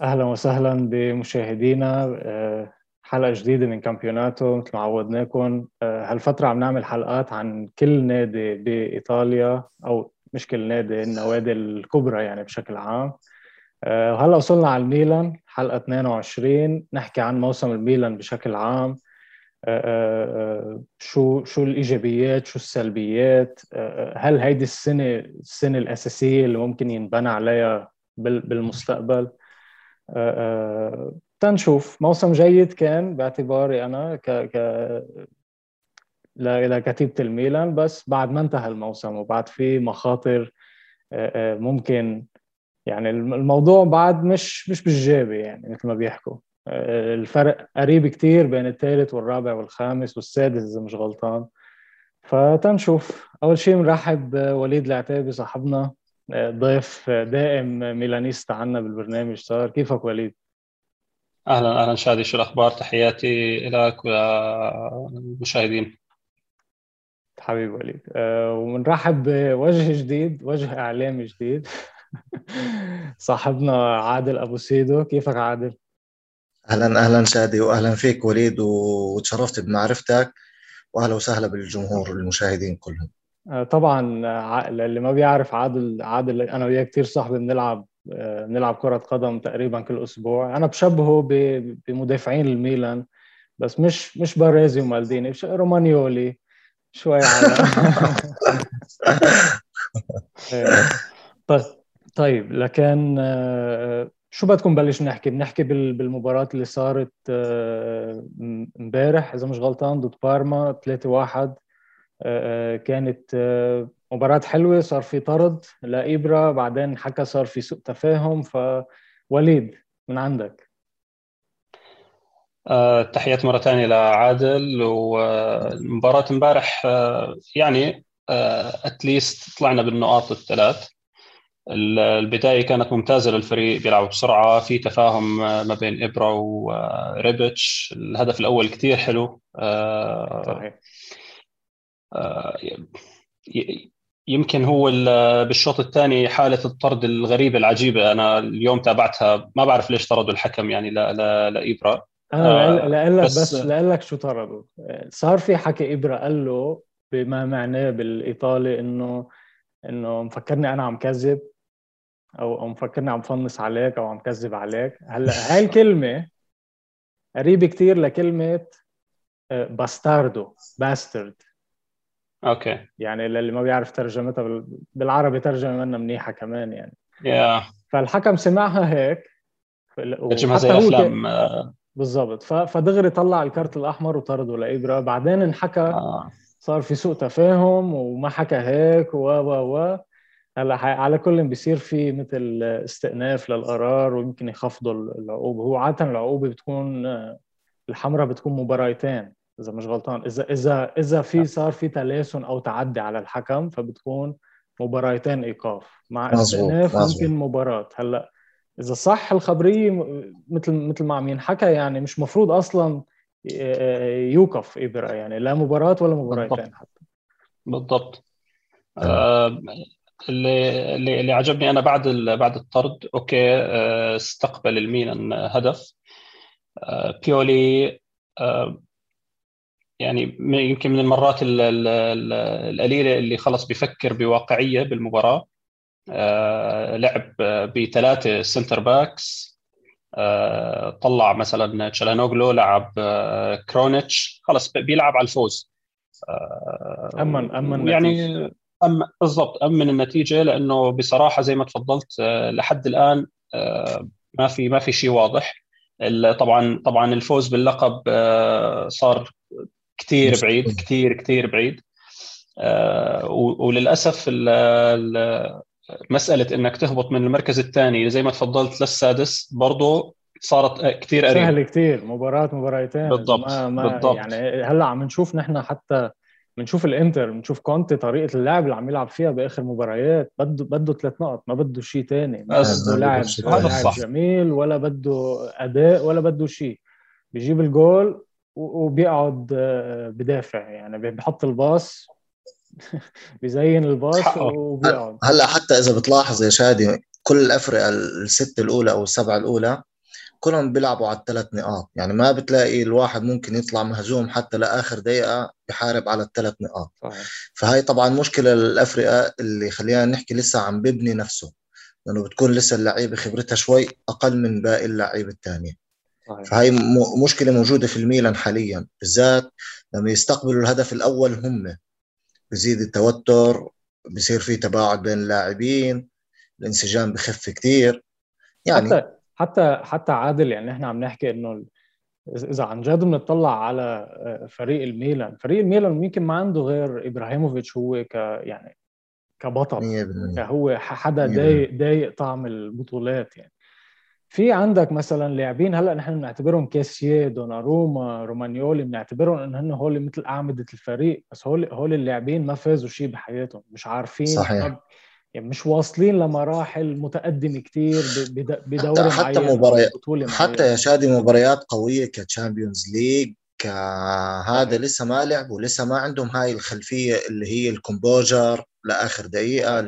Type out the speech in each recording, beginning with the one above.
أهلا وسهلا بمشاهدينا. آه، حلقة جديدة من كامبيوناتو مثل ما عودناكم. آه، هالفترة عم نعمل حلقات عن كل نادي بإيطاليا أو مش كل نادي النوادي الكبرى يعني بشكل عام. آه، وهلأ وصلنا على الميلان حلقة 22 نحكي عن موسم الميلان بشكل عام. شو شو الإيجابيات شو السلبيات. هل هيدي السنة السنة الأساسية اللي ممكن ينبنى عليها بالمستقبل؟ تنشوف. موسم جيد كان باعتباري أنا ك ك لكتيبه الميلان بس بعد ما انتهى الموسم وبعد في مخاطر ممكن يعني الموضوع بعد مش مش بالجابه يعني مثل ما بيحكوا. الفرق قريب كتير بين الثالث والرابع والخامس والسادس إذا مش غلطان. فتنشوف. أول شيء بنرحب وليد العتابي صاحبنا. ضيف دائم ميلانيستا عنا بالبرنامج. صار كيفك وليد؟ أهلا أهلا شادي. شو الأخبار؟ تحياتي لك وللمشاهدين. حبيبي وليد. أه وبنرحب بوجه جديد وجه اعلامي جديد. صاحبنا عادل أبو سيدو. كيفك عادل؟ أهلا أهلا شادي واهلا فيك وليد وتشرفت بمعرفتك واهلا وسهلا بالجمهور والمشاهدين كلهم. آه، طبعا اللي ما بيعرف عادل عادل أنا وياه كثير صاحبي بنلعب آه، بنلعب كرة قدم تقريبا كل أسبوع أنا بشبهه بمدافعين الميلان بس مش مش باريزي ومالديني رومانيولي شوي على. طيب طيب لكن آه، شو بدكم نبلش نحكي؟ بنحكي بالمباراة اللي صارت امبارح إذا مش غلطان ضد بارما 3-1 آه، آه، كانت آه، مباراة حلوة صار في طرد لإبرا بعدين حكى صار في سوء تفاهم فوليد من عندك؟ تحيات مرة ثانية لعادل ومباراة امبارح يعني at least طلعنا بالنقاط الثلاث. البداية كانت ممتازة للفريق بيلعبوا بسرعة في تفاهم ما بين إبرا وريبيتش الهدف الأول كثير حلو صحيح. آه، يمكن هو بالشوط الثاني حالة الطرد الغريبة العجيبة. أنا اليوم تابعتها ما بعرف ليش طردوا الحكم يعني لابره أنا لاقول لك بس, بس لاقول لك شو طردوا؟ صار في حكي إبرة قال له بما معناه بالإيطالي إنه إنه مفكرني أنا عم كذب أو أو مفكرني عم فنص عليك أو عم كذب عليك. هلأ هاي الكلمة قريبة كثير لكلمة bastardo bastard. أوكي. يعني اللي ما بيعرف ترجمتها بالعربي ترجمة منا منيحة كمان يعني. يا yeah. فالحكم سمعها هيك ترجمها زي أفلام آه. بالضبط. فدغري طلع الكارت الأحمر وطرده لإبرا بعدين انحكى آه. صار في سوء تفاهم وما حكى هيك و و و. هلا على كل بيصير في مثل استئناف للقرار ويمكن يخفضوا العقوبة. هو عادة العقوبة بتكون الحمراء بتكون مباراتين. إذا مش غلطان. اذا اذا إذا في صار في تلاسن أو تعدي على الحكم فبتكون مباراتين إيقاف. مع استئناف ممكن مباراة. هلأ إذا صح الخبريه مثل مثل ما عم ينحكى يعني مش مفروض أصلا يوقف إبرة. يعني لا مباراة ولا مباراتين حتى. بالضبط. آه اللي اللي عجبني أنا بعد بعد الطرد أوكي آه استقبل الميلان هدف. آه بيولي آه يعني يمكن من المرات القليلة اللي خلص بيفكر بواقعية بالمباراة. آه، لعب بثلاثة center backs. آه، طلع مثلا تشالانوغلو لعب آه، كرونيتش. خلص بيلعب على الفوز. امن أمن يعني أم بالضبط أمن النتيجة لأنه بصراحة زي ما تفضلت لحد الآن ما في ما في شيء واضح. طبعا طبعا الفوز باللقب صار كثير بعيد كثير كثير بعيد. آه وللأسف مسألة إنك تهبط من المركز الثاني زي ما تفضلت للسادس برضه صارت كثير قريب. سهل كثير مباراة مباراتين بالضبط ما ما بالضبط. يعني هلأ عم نشوف نحن حتى بنشوف الإنتر بنشوف كونتي طريقة اللعب اللي عم يلعب فيها بآخر مباريات. بده بده ثلاث نقط ما بده شيء ثاني ما بده لاعب جميل ولا بده أداء ولا بده شيء بيجيب الجول وبيقعد آه، بدافع. يعني بحط الباص بيزين الباص وبيقعد. هلأ حتى إذا بتلاحظ يا شادي كل الافرقه الست الأولى أو السبعة الأولى كلهم بيلعبوا على الثلاث نقاط. يعني ما بتلاقي الواحد ممكن يطلع مهزوم حتى لآخر دقيقة بحارب على الثلاث نقاط. صحيح. فهي طبعا مشكلة للافرقه اللي خلينا نحكي لسه عم ببني نفسه لأنه بتكون لسه اللعيبة خبرتها شوي أقل من باقي اللعيبة الثانية. فهي مشكلة موجودة في الميلان حاليا بالذات لما يستقبلوا الهدف الأول هم. بزيد التوتر بصير في تباعد بين اللاعبين الانسجام بخف كثير يعني حتى حتى حتى عادل يعني إحنا عم نحكي إنه اذا عن جد بنطلع على آه، فريق الميلان. فريق الميلان يمكن ما عنده غير إبراهيموفيتش هو ك يعني كبطل هو حدا ضايق ضايق طعم البطولات يعني. في عندك مثلا لاعبين هلأ نحن بنعتبرهم كاسيه دوناروما رومانيولي بنعتبرهم إن هن هول مثل أعمدة الفريق بس هول هول اللاعبين ما فازوا شيء بحياتهم مش عارفين صحيح. يعني مش واصلين لمراحل متقدمة كثير بدوري حتى حتى مباريات حتى يا شادي مباريات قوية ك Champions League كهذا لسه ما لعبوا لسه ما عندهم هاي الخلفية اللي هي ال composure لآخر دقيقة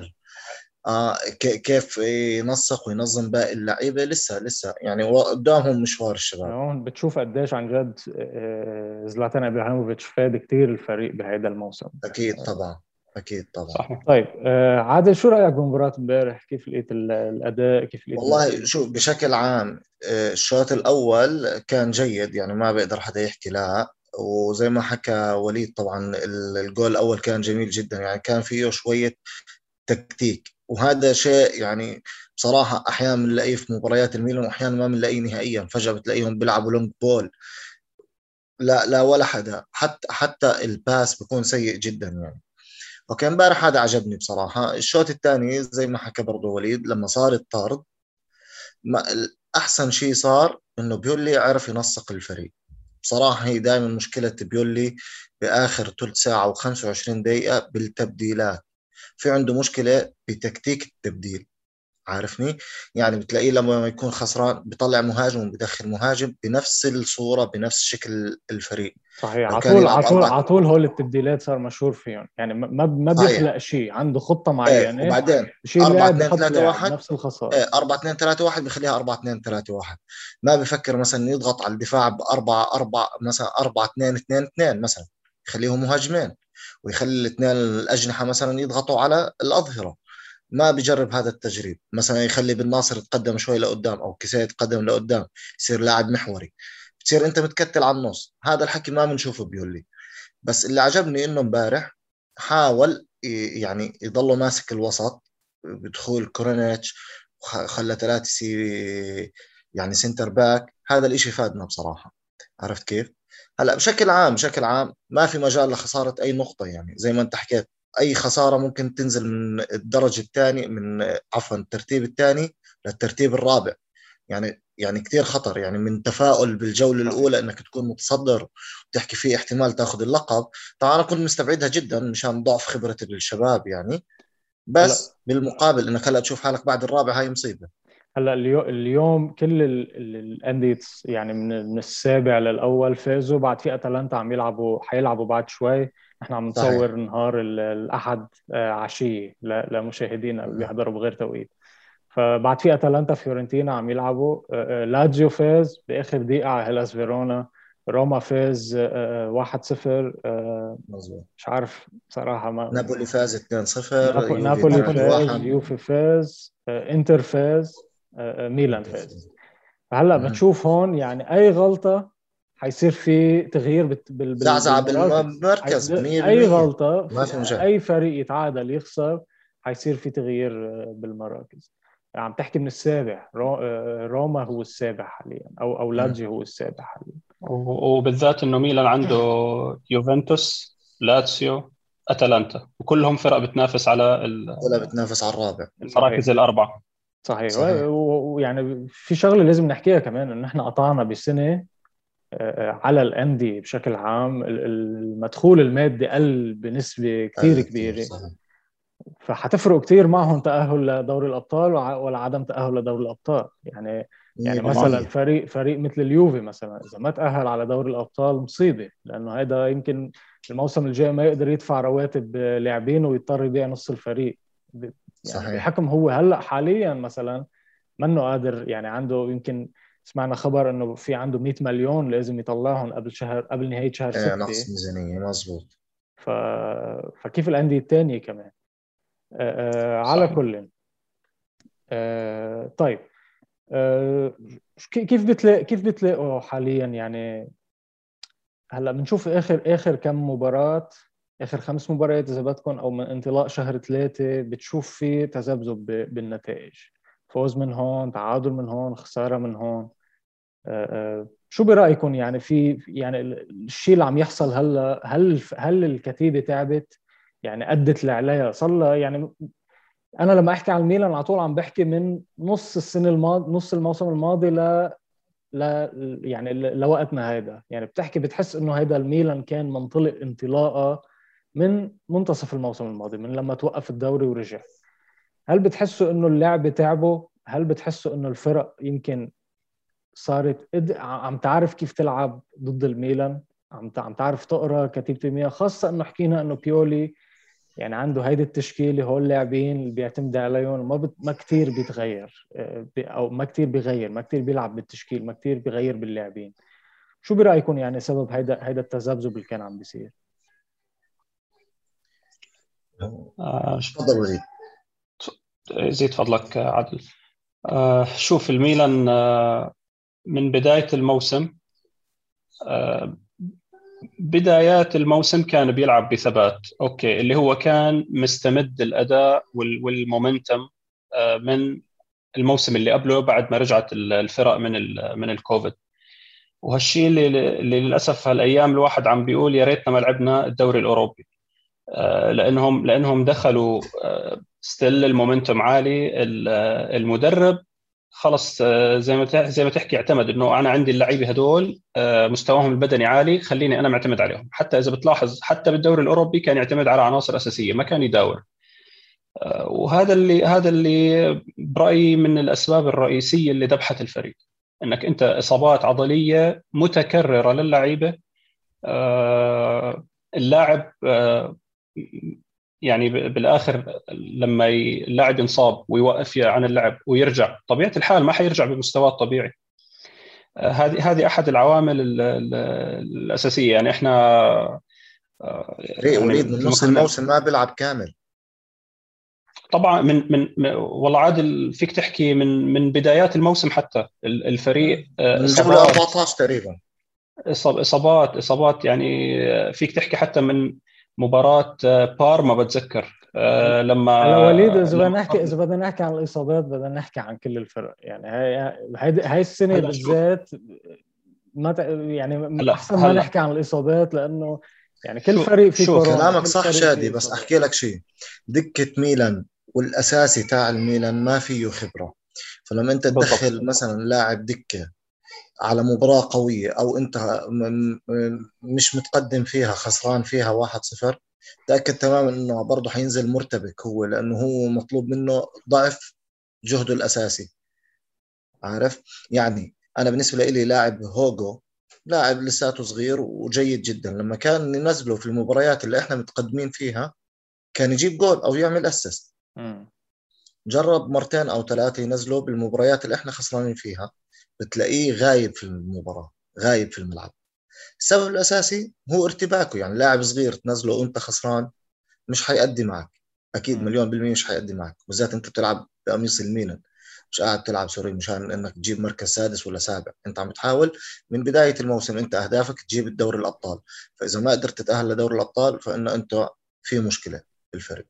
آه كيف ينسق وينظم باقي اللعيبة؟ لسه لسه. يعني قدامهم مشوار الشباب. هون بتشوف قديش عن جد آه، زلاتان إبراهيموفيتش فاد كثير الفريق بهذا الموسم. أكيد طبعا أكيد طبعا. صحيح. طيب آه عادل شو رأيك بمباراة امبارح؟ كيف لقيت الأداء؟ كيف لقيت والله شو بشكل عام آه الشوط الأول كان جيد يعني ما بيقدر حدا يحكي لا. وزي ما حكى وليد طبعا الجول الأول كان جميل جدا. يعني كان فيه شوية تكتيك. وهذا شيء يعني بصراحة أحيانا بنلاقيه في مباريات الميلان وأحيانا ما بنلاقيه نهائيا فجأة بتلاقيهم بيلعبوا long ball لا لا ولا حدا حتى حتى ال pass بيكون سيء جدا يعني. أوكي امبارح هذا عجبني بصراحة. الشوط الثاني زي ما حكى برضه وليد لما صار الطرد ما أحسن شيء صار إنه بيولي عرف ينسق الفريق. بصراحة هي دائما مشكلة بيولي بآخر ثلث ساعة و25 دقيقة بالتبديلات. في عنده مشكلة بتكتيك التبديل عارفني؟ يعني بتلاقيه لما يكون خسران بيطلع مهاجم وبدخل مهاجم بنفس الصورة بنفس شكل الفريق. صحيح. على طول على طول على طول هول التبديلات صار مشهور فيهم. يعني ما ما بيخلق شيء عنده خطة معينة إيه وبعدين 4 2 3 1 نفس الخسارة. إيه 4 2 3 1 بخليها 4 2 3 1 ما بفكر مثلا يضغط على الدفاع ب 4 4 مثلا 4 2 2 2 مثلا يخليهم مهاجمين. ويخلي الاثنين الأجنحة مثلا يضغطوا على الأظهرة. ما بجرب هذا التجريب. مثلا يخلي بن ناصر يتقدم شوي لقدام أو كيسيه يتقدم لقدام يصير لاعب محوري. بتصير أنت متكتل على النص. هذا الحكي ما بنشوفه بيولي بس اللي عجبني إنه امبارح حاول يعني يضله ماسك الوسط بدخول كرونيتش وخلى ثلاثة يعني center back. هذا الإشي فادنا بصراحة. عرفت كيف؟ هلا بشكل عام بشكل عام ما في مجال لخسارة أي نقطة يعني زي ما أنت حكيت أي خسارة ممكن تنزل من الدرجة الثاني من عفوا الترتيب الثاني للترتيب الرابع. يعني يعني كثير خطر يعني من تفاؤل بالجولة الأولى إنك تكون متصدر وتحكي فيه احتمال تأخذ اللقب. طبعا أنا كنت مستبعدها جدا مشان ضعف خبرة الشباب يعني. بس هلأ. بالمقابل إنك هلا تشوف حالك بعد الرابع هاي مصيبة. هلأ اليوم كل الأندية يعني من السابع للأول فازوا بعد في أتلانتا عم يلعبوا حيلعبوا بعد شوي. إحنا عم نصور نهار الأحد آه، عشية لمشاهدينا اللي بيحضروا بغير توقيت. فبعد في أتلانتا فيورنتينا عم يلعبوا آه، آه، لاتزيو فاز بآخر دقيقة على هيلاس فيرونا. روما فاز 1-0 مظبوط. مش عارف صراحة ما نابولي فاز 2-0 نابولي فاز يوفي فاز انتر فاز. ميلان فاز. هلا بتشوف هون يعني أي غلطة حيصير في تغيير بال زعزعه بالمركز أي غلطة ما في مجال. أي فريق يتعادل يخسر حيصير في تغيير آه، بالمراكز. يعني عم تحكي من السابع. آه، روما هو السابع حاليا أو أو لاتزيو هو السابع حاليا. وبالذات إنه ميلان عنده يوفنتوس لاتسيو أتلانتا. وكلهم فرق بتنافس على كلها بتنافس على الرابع. المراكز الأربعة. صحيح, صحيح. ويعني في شغلة لازم نحكيها كمان إنه إحنا قطعنا بسنة على الانديه بشكل عام المدخول المادي قل بنسبة كثير كبيرة. فحتفرق كثير معهم تأهل لدوري الأبطال ولا عدم تأهل لدوري الأبطال. يعني يعني مثلا فريق فريق مثل اليوفي مثلا إذا ما تأهل على دوري الأبطال مصيبة لأنه هذا يمكن الموسم الجاي ما يقدر يدفع رواتب لاعبين ويضطر يبيع نص الفريق. يعني صحيح. بحكم هو هلأ حاليا مثلا منه قادر يعني عنده يمكن سمعنا خبر إنه في عنده 100 مليون لازم يطلعهم قبل شهر قبل نهاية شهر 6 إيه نقص ميزانية مزبوط ف... فكيف الأندية الثانية كمان؟ آه آه على كل. آه طيب. آه كيف بتلاقي كيف بتلاقوا حاليا يعني؟ هلأ بنشوف آخر آخر كم مباراة آخر خمس مباريات إذا بدكم أو من انطلاق شهر ثلاثة بتشوف في تذبذب بالنتائج. فوز من هون تعادل من هون خسارة من هون. آه، آه، شو برايكم يعني في يعني الشيء اللي عم يحصل هلا هل هل الكتيبة تعبت؟ يعني أدت اللي عليها يعني أنا لما أحكي عن الميلان على طول عم بحكي من نص السنة الماضي نص الموسم الماضي ل ل يعني لوقتنا هيدا. يعني بتحكي بتحس إنه هيدا الميلان كان منطلق انطلاقة من منتصف الموسم الماضي من لما توقف الدوري ورجع. هل بتحسوا إنه اللعب تعبوا هل بتحسوا إنه الفرق يمكن صارت عم تعرف كيف تلعب ضد الميلان؟ عم عم تعرف تقرأ كتيبة المياه؟ خاصة إنه حكينا إنه بيولي يعني عنده هيدي التشكيلة هول اللاعبين اللي بيعتمد عليهم ما بت... ما كثير بيتغير آه، أو ما كثير بيغير ما كثير بيلعب بالتشكيل ما كثير بيغير باللاعبين. شو برأيكم يعني سبب هيدا هيدا التذبذب اللي كان عم بيصير؟ تفضل وليد زيد فضلك عدل. آه، شوف الميلان من بداية الموسم بدايات الموسم كان بيلعب بثبات. أوكي اللي هو كان مستمد الأداء وال momentum آه، من الموسم اللي قبله بعد ما رجعت الفرق من من الكوفيد. وهالشيء اللي, اللي للأسف هالأيام الواحد عم بيقول يا ريتنا ما لعبنا الدوري الأوروبي. آه، لانهم لأنهم دخلوا still آه، ال momentum عالي. المدرب خلص آه، زي ما زي ما تحكي اعتمد إنه أنا عندي اللعيبة هدول آه، مستواهم البدني عالي خليني أنا معتمد عليهم. حتى إذا بتلاحظ حتى بالدوري الأوروبي كان يعتمد على عناصر أساسية ما كان يداور. آه، وهذا اللي هذا اللي برأيي من الأسباب الرئيسية اللي ذبحت الفريق. إنك أنت إصابات عضلية متكررة للعيبة. اللاعب يعني بالآخر لما اللاعب ينصاب ويوقف عن اللعب ويرجع طبيعة الحال ما حيرجع بمستواه الطبيعي آه، هذه هذه أحد العوامل الأساسية. يعني إحنا آه، يعني وليد من نص الموسم ما بيلعب كامل. طبعا من من والله عادل فيك تحكي من من بدايات الموسم حتى. الفريق آه، من جوله 14 تقريبا. اصابات إصابات يعني فيك تحكي حتى من مباراة آه، بارما بتذكر. آه، لما على وليد إذا بدنا نحكي إذا بدنا نحكي عن الإصابات بدنا نحكي عن كل الفرق. يعني هاي هاي السنة بالذات ما يعني أحسن ما نحكي عن الإصابات لأنه يعني كل فريق في كورونا كلامك صح شادي بس أحكي لك شيء. دكة ميلان والأساسي تاع الميلان ما فيه خبرة. فلما أنت تدخل مثلا لاعب دكة على مباراة قوية أو أنت مش متقدم فيها خسران فيها 1-0 تأكد تماما أنه برضه حينزل مرتبك هو لأنه هو مطلوب منه ضعف جهده الأساسي. عارف؟ يعني أنا بالنسبة لي لاعب هوجو لاعب لساته صغير وجيد جدا. لما كان ننزله في المباريات اللي إحنا متقدمين فيها كان يجيب جول أو يعمل اسيست جرب مرتين أو ثلاثة ينزله بالمباريات اللي إحنا خسرانين فيها. بتلاقيه غايب في المباراة غايب في الملعب. السبب الأساسي هو ارتباكه يعني لاعب صغير تنزله وأنت خسران مش حيأدي معك. أكيد مليون بالمية مش حيأدي معك بالذات أنت بتلعب بقميص الميلان. مش قاعد تلعب سوري مشان إنك تجيب مركز سادس ولا سابع. أنت عم تحاول من بداية الموسم أنت أهدافك تجيب الدوري الأبطال. فإذا ما قدرت تتاهل لدوري الأبطال فإن أنت في مشكلة بالفريق.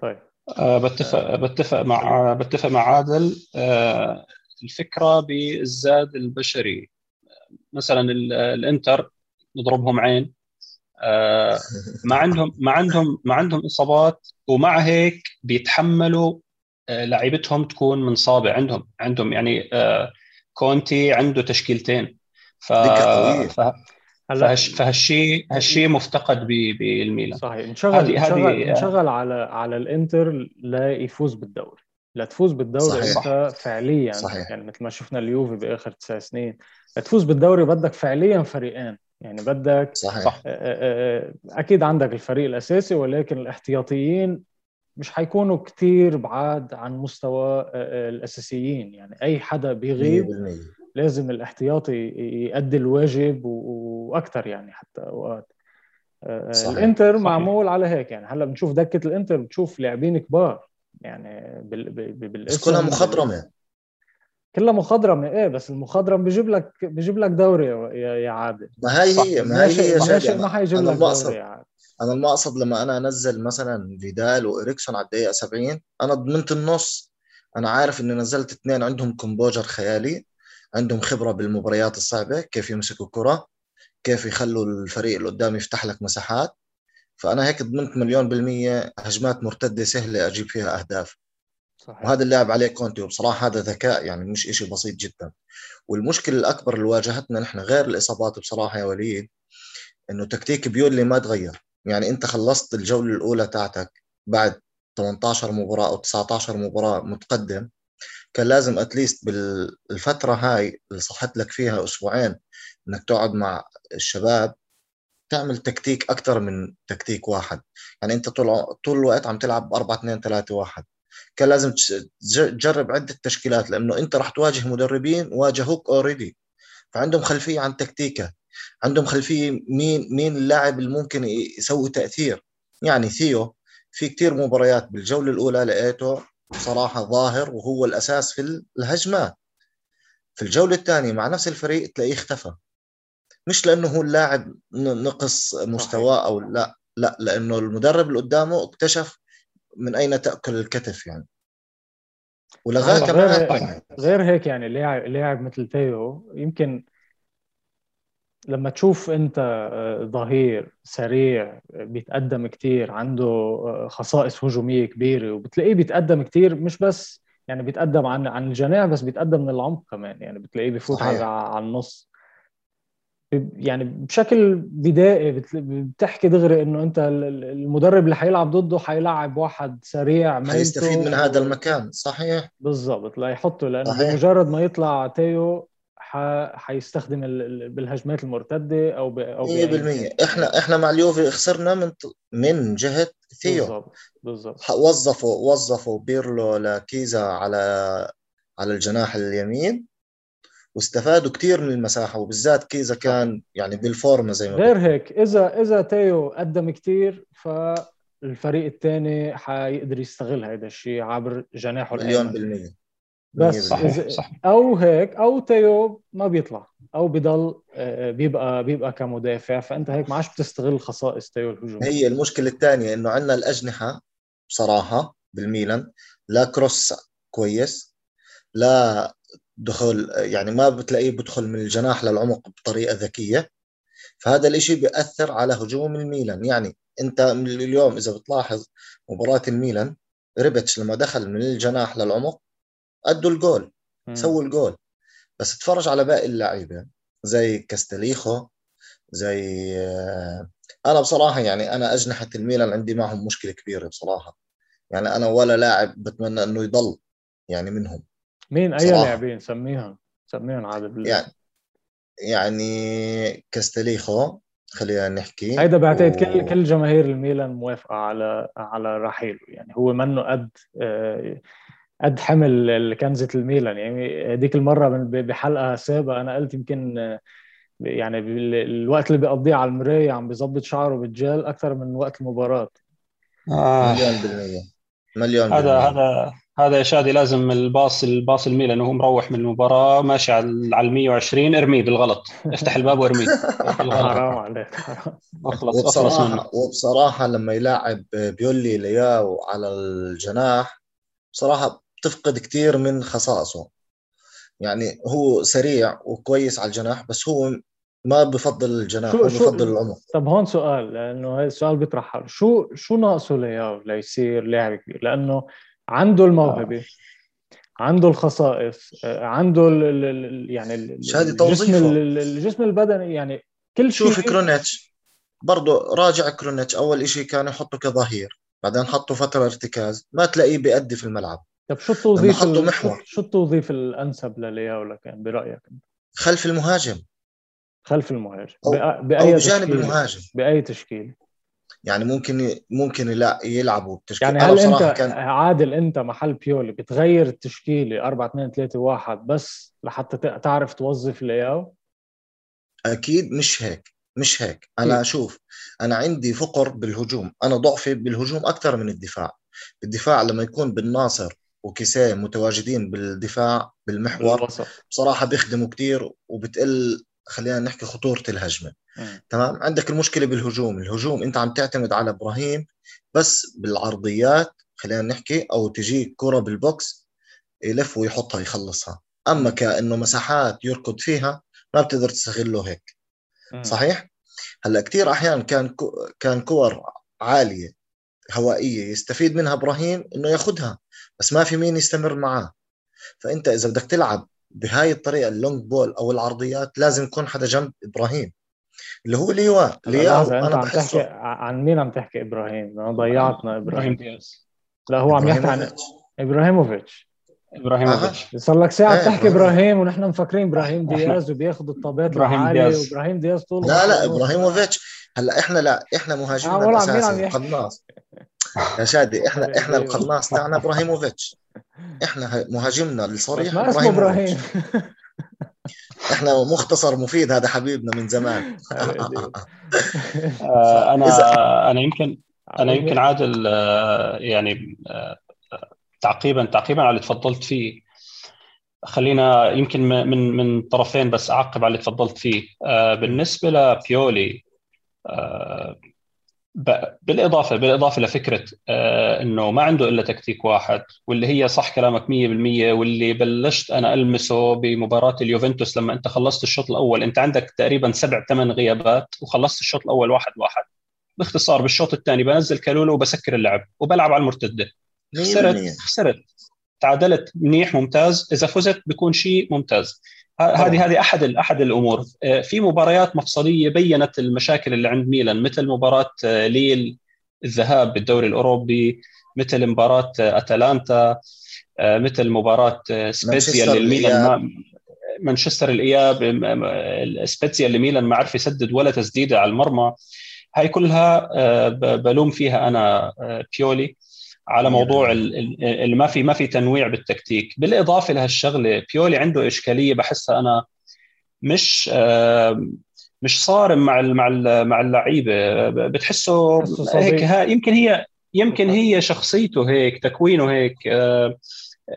طيب. بتفق بتفق مع بتفق مع عادل. أه الفكرة بالزاد البشري. مثلا الإنتر نضربهم عين. ما عندهم ما عندهم ما عندهم إصابات ومع هيك بيتحملوا لعيبتهم تكون منصابه عندهم. عندهم يعني كونتي عنده تشكيلتين. ف... ف... فهش فهالشيء هالشيء مفتقد بالميلان. صحيح. انشغل هذه انشغل, انشغل على على الانتر ليفوز بالدوري. لتفوز بالدوري صحيح. أنت فعليا. صحيح. يعني مثل ما شفنا اليوفي بآخر تسع سنين. لتفوز بالدوري بدك فعليا فريقين. يعني بدك صحيح. أكيد عندك الفريق الأساسي ولكن الاحتياطيين مش حيكونوا كتير بعاد عن مستوى آه، آه، الأساسيين. يعني أي حدا بيغيب 100% لازم الاحتياطي يؤدي الواجب وأكثر يعني حتى أوقات. صحيح. الإنتر صحيح. معمول على هيك يعني. هلأ بنشوف دكة الإنتر بتشوف لاعبين كبار يعني بالاسم. بس كلها مخضرمة. كلها مخضرمة إيه بس المخضرم بيجيب لك بيجيب لك دوري يا يا عادل. ما هي هي ما هي هي ماشي ما حيجيب لك دوري يا عادل. أنا المقصد لما أنا أنزل مثلا فيدال وإريكسون على الدقيقة 70 أنا ضمنت النص. أنا عارف إني نزلت اثنين عندهم composure خيالي. عندهم خبرة بالمباريات الصعبة كيف يمسكوا الكرة كيف يخلوا الفريق اللي قدام يفتح لك مساحات. فأنا هيك ضمنت مليون بالمية هجمات مرتدة سهلة أجيب فيها أهداف. صحيح. وهذا اللعب عليه كونتي وبصراحة هذا ذكاء يعني مش إشي بسيط جدا. والمشكلة الأكبر اللي واجهتنا نحن غير الإصابات بصراحة يا وليد إنه تكتيك بيولي ما تغير. يعني أنت خلصت الجولة الأولى تاعتك بعد 18 مباراة أو 19 مباراة متقدم. كان لازم اتليست بالفترة هاي اللي صحت لك فيها أسبوعين إنك تقعد مع الشباب تعمل تكتيك أكثر من تكتيك واحد. يعني أنت طول طول الوقت عم تلعب 4 2 3 1 كان لازم تجرب عدة تشكيلات لأنه أنت راح تواجه مدربين واجهوك already فعندهم خلفية عن تكتيكه عندهم خلفية مين مين اللاعب اللي ممكن يسوي تأثير. يعني ثيو في كثير مباريات بالجولة الأولى لقيته. بصراحة ظاهر وهو الأساس في الهجمات في الجولة الثانية مع نفس الفريق تلاقيه اختفى. مش لأنه هو اللاعب نقص مستواه أو لا لا لأنه المدرب اللي قدامه اكتشف من أين تأكل الكتف يعني. ولغاه كمان غير, غير هيك يعني لاعب لاعب مثل تيو يمكن لما تشوف انت آه، ظهير سريع بيتقدم كتير عنده آه، خصائص هجومية كبيرة وبتلاقيه بيتقدم كتير مش بس يعني بيتقدم عن عن الجناح بس بيتقدم من العمق كمان. يعني بتلاقيه بفوت على على النص. يعني بشكل بدائي بتحكي دغري انه انت المدرب اللي حيلعب ضده حيلعب واحد سريع حيستفيد من هذا المكان. صحيح. بالضبط. لا يحطه لأنه. بمجرد ما يطلع تيو حيستخدم بالهجمات المرتدة أو ب أو 100% إحنا إحنا مع اليوفي خسرنا من من جهة ثيو بالضبط بالضبط. وظفوا وظفوا بيرلو لكيزا على على الجناح اليمين واستفادوا كثير من المساحة وبالذات كيزا كان يعني بالفورمة زي ما غير هيك إذا إذا تيو قدم كثير فالفريق الثاني حيقدر يستغل هذا الشيء عبر جناحه مليون بالمية. بس صحيح. صح. أو هيك أو تيو ما بيطلع أو بضل آه، بيبقى بيبقى كمدافع فأنت هيك ما عادش بتستغل خصائص تيو الهجوم هي المشكلة الثانية إنه عندنا الأجنحة بصراحة بالميلان لا كروس كويس لا دخول يعني ما بتلاقيه بدخل من الجناح للعمق بطريقة ذكية فهذا الإشي بيأثر على هجوم الميلان يعني أنت من اليوم إذا بتلاحظ مباراة الميلان ريبتش لما دخل من الجناح للعمق أدوا الجول سووا الجول. بس اتفرج على باقي اللعيبة زي كاستليخو زي آه، أنا بصراحة يعني أنا أجنحة الميلان عندي معهم مشكلة كبيرة بصراحة. يعني أنا ولا لاعب بتمنى إنه يضل يعني منهم. مين؟ أي لاعبين؟ سميهم. سميهم عادل يعني يعني كاستليخو خلينا نحكي. هيدا بعتقد و... كل كل جماهير الميلان موافقة على على رحيله. يعني هو منه قد آه، قد حمل كنزة الميلان. يعني هذيك المرة بحلقة سابقة أنا قلت يمكن يعني الوقت اللي بيقضيه على المراية عم بيظبط شعره بالجل أكثر من وقت المباراة. آه. مليون بالمية. مليون هذا هذا هذا يا شادي لازم الباص الباص الميلان وهو مروح من المباراة ماشي على ال 120 ارميه بالغلط. افتح الباب وارميه. حرام عليك. اخلص وبصراحه وبصراحة لما يلاعب بيولي لياو على الجناح بصراحة بتفقد كثير من خصائصه. يعني هو سريع وكويس على الجناح بس هو ما بفضل الجناح شو هو بفضل العمق. طب هون سؤال لأنه هذا السؤال بيطرح شو شو ناقصه لياو ليصير لاعب كبير؟ لأنه عنده الموهبة آه. عنده الخصائص عنده ال ال يعني الجسم الجسم البدني يعني كل شيء شوف كرونيتش. برضه راجع كرونيتش. أول شيء كان يحطه كظهير بعدين حطه فترة ارتكاز. ما تلاقيه بيأدي في الملعب. طب شو التوظيف محور. شو التوظيف الأنسب للياو لكن برأيك خلف المهاجم. خلف المهاجم. أو, بأي أو بجانب تشكيل. المهاجم. بأي تشكيل؟ يعني ممكن ممكن لا يلعبوا بتشكيل يعني هل أنت كان... عادل أنت محل بيولي بتغير التشكيله 4 2 3 1 بس لحتى تعرف توظف لياو أكيد مش هيك. مش هيك. أنا أشوف أنا عندي فقر بالهجوم. أنا ضعفي بالهجوم أكثر من الدفاع. الدفاع لما يكون بالناصر وكيسيه متواجدين بالدفاع بالمحور. بصراحة بيخدموا كثير وبتقل خلينا نحكي خطورة الهجمة. تمام؟ عندك المشكلة بالهجوم. الهجوم أنت عم تعتمد على إبراهيم بس بالعرضيات خلينا نحكي أو تجيك كرة بالبوكس يلف ويحطها يخلصها. أما كأنه مساحات يركض فيها ما بتقدر تستغله هيك. صحيح؟ هلأ كثير أحيان كان كو كان كور عالية هوائية يستفيد منها إبراهيم إنه ياخذها بس ما في مين يستمر معاه. فأنت إذا بدك تلعب بهاي الطريقة اللونج بول أو العرضيات لازم يكون حدا جنب إبراهيم. اللي هو ليوا ليوا أنا عم تحكي عن مين عم تحكي إبراهيم؟ ضيعتنا إبراهيم. دياز. لا هو عم يحكي عن إبراهيموفيتش. إبراهيموفيتش. صار لك ساعة بتحكي إيه، إبراهيم ونحن مفكرين إبراهيم دياز وبياخذ الطابات إبراهيم دياز. وإبراهيم دياز طول لا لا إبراهيموفيتش. هلأ إحنا لا إحنا مهاجمين آه الاساسي القناص يا شادي إحنا إحنا القناص تاعنا إبراهيموفيتش. إحنا مهاجمنا الصريح ما اسمه إبراهيم. إحنا مختصر مفيد هذا حبيبنا من زمان. آه، أنا أنا يمكن أنا يمكن عادل آه، يعني آه، تعقيبا تعقيبا على اللي تفضلت فيه. خلينا يمكن من من طرفين بس أعقب على اللي تفضلت فيه. بالنسبة لبيولي بالإضافة بالإضافة لفكرة آه إنه ما عنده إلا تكتيك واحد واللي هي صح كلامك 100% واللي بلشت أنا ألمسه بمباراة اليوفنتوس لما أنت خلصت الشوط الأول. أنت عندك تقريبا سبع ثمان غيابات وخلصت الشوط الأول واحد واحد. باختصار بالشوط الثاني بنزل كالولو وبسكر اللعب وبلعب على المرتدة. خسرت خسرت. تعادلت منيح ممتاز. إذا فزت بيكون شيء ممتاز. هذه هذه أحد أحد الأمور. آه، في مباريات مفصلية بينت المشاكل اللي عند ميلان مثل مباراة آه، ليل الذهاب بالدوري الأوروبي مثل مباراة آه، أتلانتا مثل مباراة سبيتسيا اللي الميلان مانشستر الإياب سبيتسيا اللي ميلان ما عرف يسدد ولا تسديده على المرمى. هاي كلها بلوم فيها أنا بيولي. على موضوع اللي ما في ما في تنويع بالتكتيك. بالإضافة لهالشغلة بيولي عنده إشكالية بحسها أنا مش مش صارم مع مع مع اللعيبة. بتحسه هيك يمكن هي يمكن هي شخصيته هيك تكوينه هيك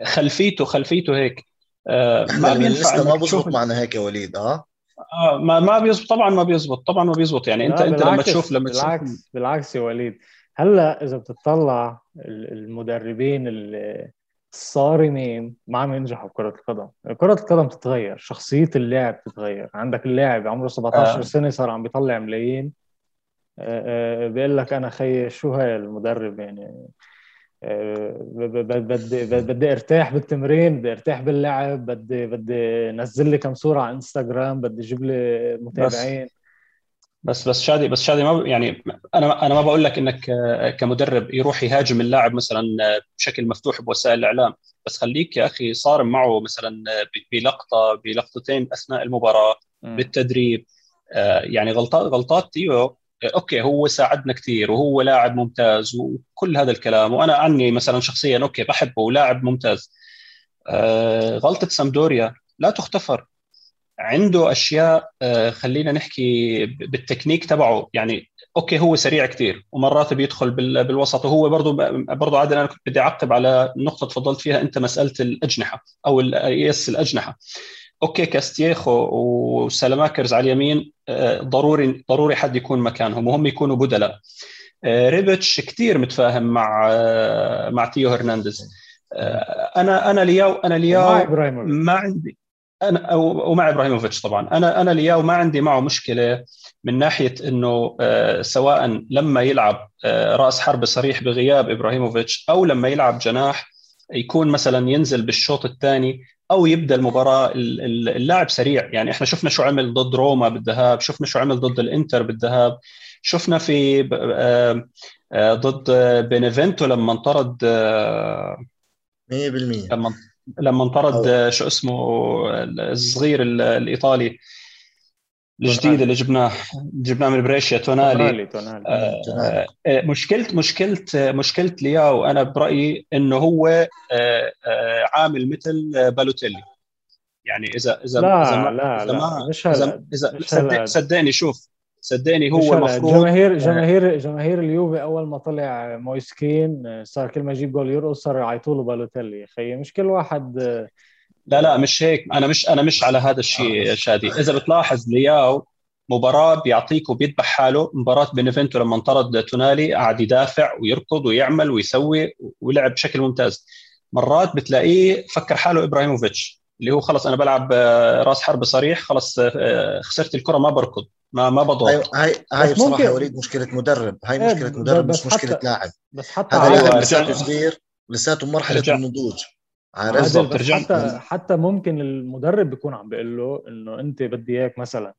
خلفيته خلفيته هيك. ما بينفع ما بيزبط معنا هيك يا وليد آه. آه ما ما بيزبط طبعا ما بيزبط طبعا ما بيزبط. يعني انت أنت لما تشوف لما بالعكس بالعكس يا وليد. هلأ إذا بتطلع المدربين الصارمين ما عم ينجحوا بكرة القدم، كرة القدم بتتغير، شخصية اللاعب بتتغير، عندك اللاعب عمره 17 آه. سنة صار عم بيطلع ملايين. آه، آه، بيقول لك أنا خيي شو هاي المدرب يعني؟ آه، بدي بدي أرتاح بالتمرين بدي أرتاح باللعب بدي بدي انزل لي كم صورة على إنستغرام بدي أجيب لي متابعين. بس بس شادي بس شادي ما يعني أنا أنا ما بقول لك إنك كمدرب يروح يهاجم اللاعب مثلا بشكل مفتوح بوسائل الإعلام. بس خليك يا أخي صارم معه مثلا بلقطة بلقطتين أثناء المباراة بالتدريب. آه، يعني غلطات غلطات تيو okay هو ساعدنا كثير وهو لاعب ممتاز وكل هذا الكلام. وأنا عني مثلا شخصيا okay بحبه ولاعب ممتاز. آه، غلطة سامبدوريا لا تغتفر. عنده أشياء آه، خلينا نحكي بالتكنيك تبعه. يعني okay هو سريع كثير ومرات بيدخل بالوسط. وهو برضه برضه عادل أنا كنت بدي أعقب على نقطة تفضلت فيها أنت مسألة الأجنحة أو yes الأجنحة. okay كاستيخو وسيلماكرز على اليمين آه، ضروري ضروري حد يكون مكانهم وهم يكونوا بدلاء. آه، ريبيتش كثير متفاهم مع مع تيو هرنانديز. أنا أنا لياو أنا لياو ما عندي أنا ومع إبراهيموفيتش طبعا. أنا أنا لياو ما عندي معه مشكلة من ناحية إنه آه، سواء لما يلعب آه، رأس حرب صريح بغياب إبراهيموفيتش أو لما يلعب جناح يكون مثلا ينزل بالشوط الثاني أو يبدأ المباراة اللاعب سريع. يعني إحنا شفنا شو عمل ضد روما بالذهاب شفنا شو عمل ضد الإنتر بالذهاب شفنا في آه، ضد بينيفنتو لما انطرد 100% لما لما انطرد شو اسمه الصغير الإيطالي الجديد اللي جبناه جبناه من بريشيا تونالي. تونالي آه آه مشكله مشكله مشكله لياو أنا برأيي إنه هو آه آه عامل مثل بالوتيلي. يعني اذا اذا لا إذا ما لا إذا لا ما اذا صدق صدقني شوف صدقني هو المفروض جماهير جماهير جماهير اليوفي أول ما طلع مويس كين صار كل ما يجيب جول يرقص صاروا يعيطوا له بالوتيلي. يا أخي مش كل واحد لا لا مش هيك. أنا مش أنا مش على هذا الشيء شادي. إذا بتلاحظ لياو مباراة بيعطيك وبيذبح حاله. مباراة بينيفنتو لما انطرد تونالي قاعد يدافع ويركض ويعمل ويسوي ولعب بشكل ممتاز. مرات بتلاقيه فكر حاله إبراهيموفيتش. اللي هو خلص أنا بلعب رأس حرب صريح خلص خسرت الكرة ما بركض ما ما بضغط. هاي هاي, هاي بصراحة يا وليد مشكلة مدرب هاي إيه، مشكلة مدرب بس مش مشكلة حتى- لاعب. بس حتى هذا أيوة، لاعب لساته صغير لساته مرحلة رجع. النضوج. عارف. حتى حتى ممكن المدرب بيكون عم بيقول له إنه أنت بدي إياك مثلا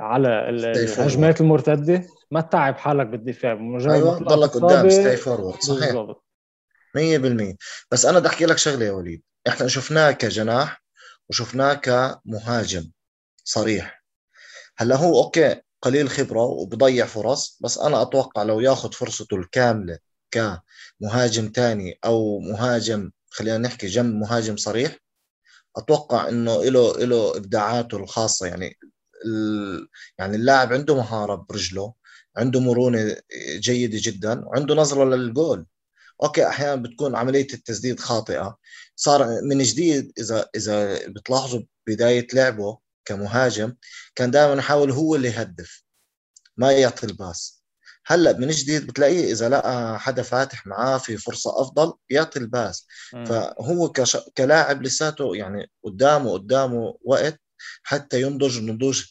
على. الهجمات المرتدة ما تتعب حالك بالدفاع بمجرد ما أيوه ضلك قدام stay forward صحيح. بالضبط. 100% بس أنا بدي أحكي لك شغلة يا وليد. إحنا شفناه كجناح وشفناه كمهاجم صريح هلا هو أوكي قليل خبرة وبضيع فرص بس أنا أتوقع لو ياخذ فرصته الكاملة كمهاجم تاني أو مهاجم خلينا نحكي جنب مهاجم صريح أتوقع إنه له له إبداعاته الخاصة يعني. يعني اللاعب عنده مهارة برجله عنده مرونة جيدة جدا وعنده نظرة للجول okay أحيانا بتكون عملية التسديد خاطئة صار من جديد إذا إذا بتلاحظوا بداية لعبه كمهاجم كان دائما يحاول هو اللي يهدف ما يعطي ال pass. هلأ من جديد بتلاقيه إذا لقى حدا فاتح معاه في فرصة أفضل يعطي ال pass. مم. فهو كش... كلاعب لساته يعني قدامه قدامه وقت حتى ينضج النضوج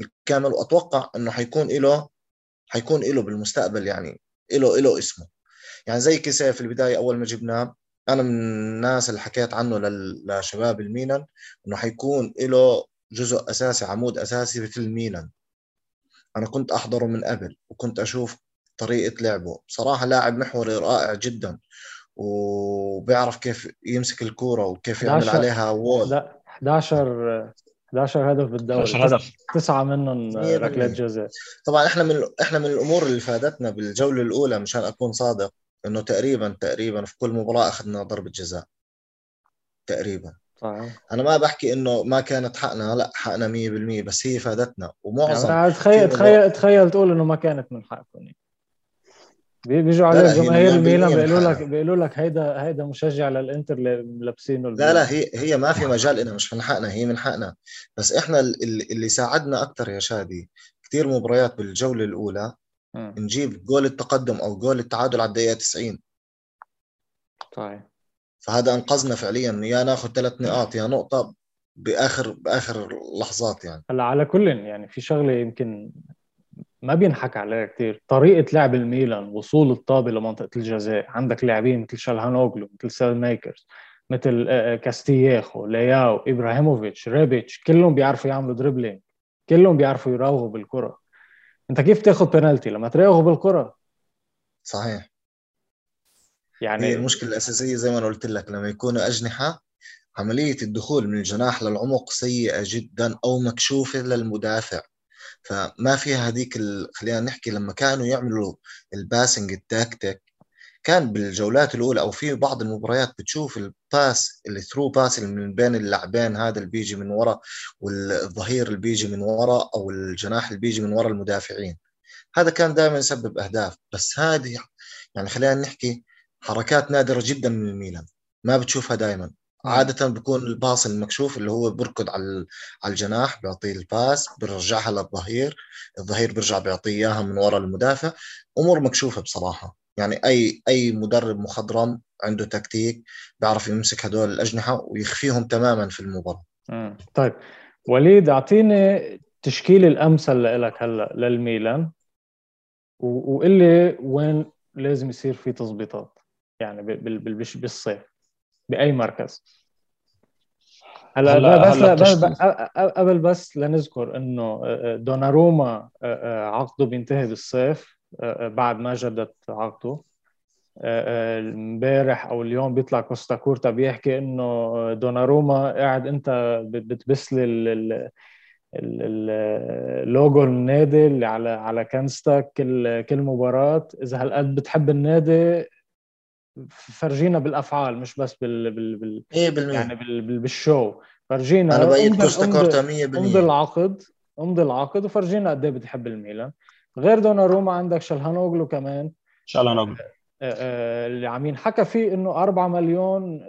الكامل وأتوقع إنه حيكون له حيكون له بالمستقبل يعني له له اسمه. يعني زي كيسيه في البداية أول ما جبناه أنا من الناس اللي حكيت عنه لشباب الميلان إنه حيكون له جزء أساسي عمود أساسي في الميلان. أنا كنت أحضره من قبل وكنت أشوف طريقة لعبه. بصراحة لاعب محوري رائع جدا وبيعرف كيف يمسك الكورة وكيف يعمل 11 عليها وول. لا 11 11 هدف بالدوري. 11 هدف. تسعة منهم ركلات. جزاء. طبعا إحنا من إحنا من الأمور اللي فادتنا بالجولة الأولى مشان أكون صادق. إنه تقريبا تقريبا في كل مباراة أخذنا ضربة جزاء. تقريبا. صحيح. أنا ما بحكي إنه ما كانت حقنا لا حقنا 100% بس هي فادتنا. ومعظم يعني تخيل تخيل تخيل تقول إنه ما كانت من حقكم. بي- بيجوا هي جماهير الميلان بيقولوا لك. بيقولوا لك هيدا هيدا مشجع للإنتر اللي لابسينه لا لا هي هي ما في مجال إنها مش من حقنا هي من حقنا. بس إحنا ال- ال- اللي ساعدنا أكثر يا شادي كثير مباريات بالجولة الأولى مم. نجيب جول التقدم أو جول التعادل على الدقيقة 90 صحيح. فهذا أنقذنا فعليا. يا ناخذ ثلاث نقاط يا نقطة بآخر بآخر لحظات يعني. هلا على كل يعني في شغلة يمكن ما بينحكى عليها كثير طريقة لعب الميلان وصول الطابة لمنطقة الجزاء. عندك لاعبين مثل شالهانوغلو مثل سيلميكرز مثل آه، آه، كاستيخو لياو إبراهيموفيتش ريبيتش كلهم بيعرفوا يعملوا dribbling كلهم بيعرفوا يراوغوا بالكرة. انت كيف تاخذ بينالتي لما تراوغوا بالكرة. صحيح. هي يعني المشكلة الأساسية زي ما أنا قلت لك لما يكونوا أجنحة عملية الدخول من الجناح للعمق سيئة جدا أو مكشوفة للمدافع. فما فيها هذيك ال... خلينا نحكي لما كانوا يعملوا ال passing ال tactic كان بالجولات الأولى أو في بعض المباريات بتشوف ال pass اللي through pass اللي من بين اللاعبين هذا اللي بيجي من ورا والظهير اللي بيجي من ورا أو الجناح اللي بيجي من ورا المدافعين. هذا كان دائما يسبب أهداف. بس هذه يعني خلينا نحكي حركات نادرة جدا من الميلان. ما بتشوفها دائما. عادة بيكون ال pass المكشوف اللي هو بركض على على الجناح بيعطيه ال pass بيرجعها للظهير. الظهير بيرجع بيعطيه إياها من وراء المدافع. أمور مكشوفة بصراحة. يعني أي أي مدرب مخضرم عنده تكتيك بيعرف يمسك هدول الأجنحة ويخفيهم تماما في المباراة. مم. طيب وليد أعطيني التشكيل الأمثل لك هلأ للميلان. و- وقل لي وين لازم يصير في تظبيطات يعني بالصيف بأي مركز؟ هلأ هلا- بس هلأ بس قبل بس لنذكر إنه دوناروما عقده بينتهي بالصيف. بعد ما جدد عقده امبارح أو اليوم بيطلع كوستا كورتا بيحكي إنه دوناروما قاعد أنت بتبث لي ال- ال- اللوجو النادي اللي على على كنستك كل كل مباراة. إذا هالقد بتحب النادي فرجينا بالأفعال مش بس بال بال, بال 100% يعني بال بال بالشو. فرجينا أنا بقيت افتكرتها 100% امضي العقد امضي العقد وفرجينا قد إيه بتحب الميلان. غير دوناروما عندك شالهانوغلو كمان. شالهانوغلو. آه، آه، اللي عم ينحكى فيه إنه 4 مليون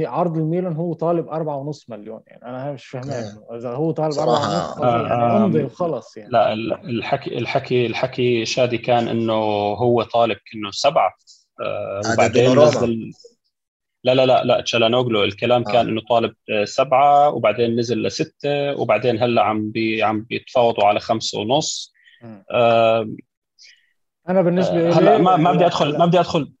عرض الميلان هو طالب 4.5 مليون. يعني أنا مش فاهمان إذا هو طالب 4.5 يعني امضي وخلص يعني. لا الحكي الحكي الحكي شادي كان إنه هو طالب إنه سبعة آه وبعدين نزل لا لا لا لا تشالانوغلو الكلام آه. كان إنه طالب سبعة وبعدين نزل لستة وبعدين هلأ عم بي عم بيتفاوضوا على خمسة ونص. آه أنا بالنسبة لي هلا ما ما بدي ادخل ما بدي أدخل.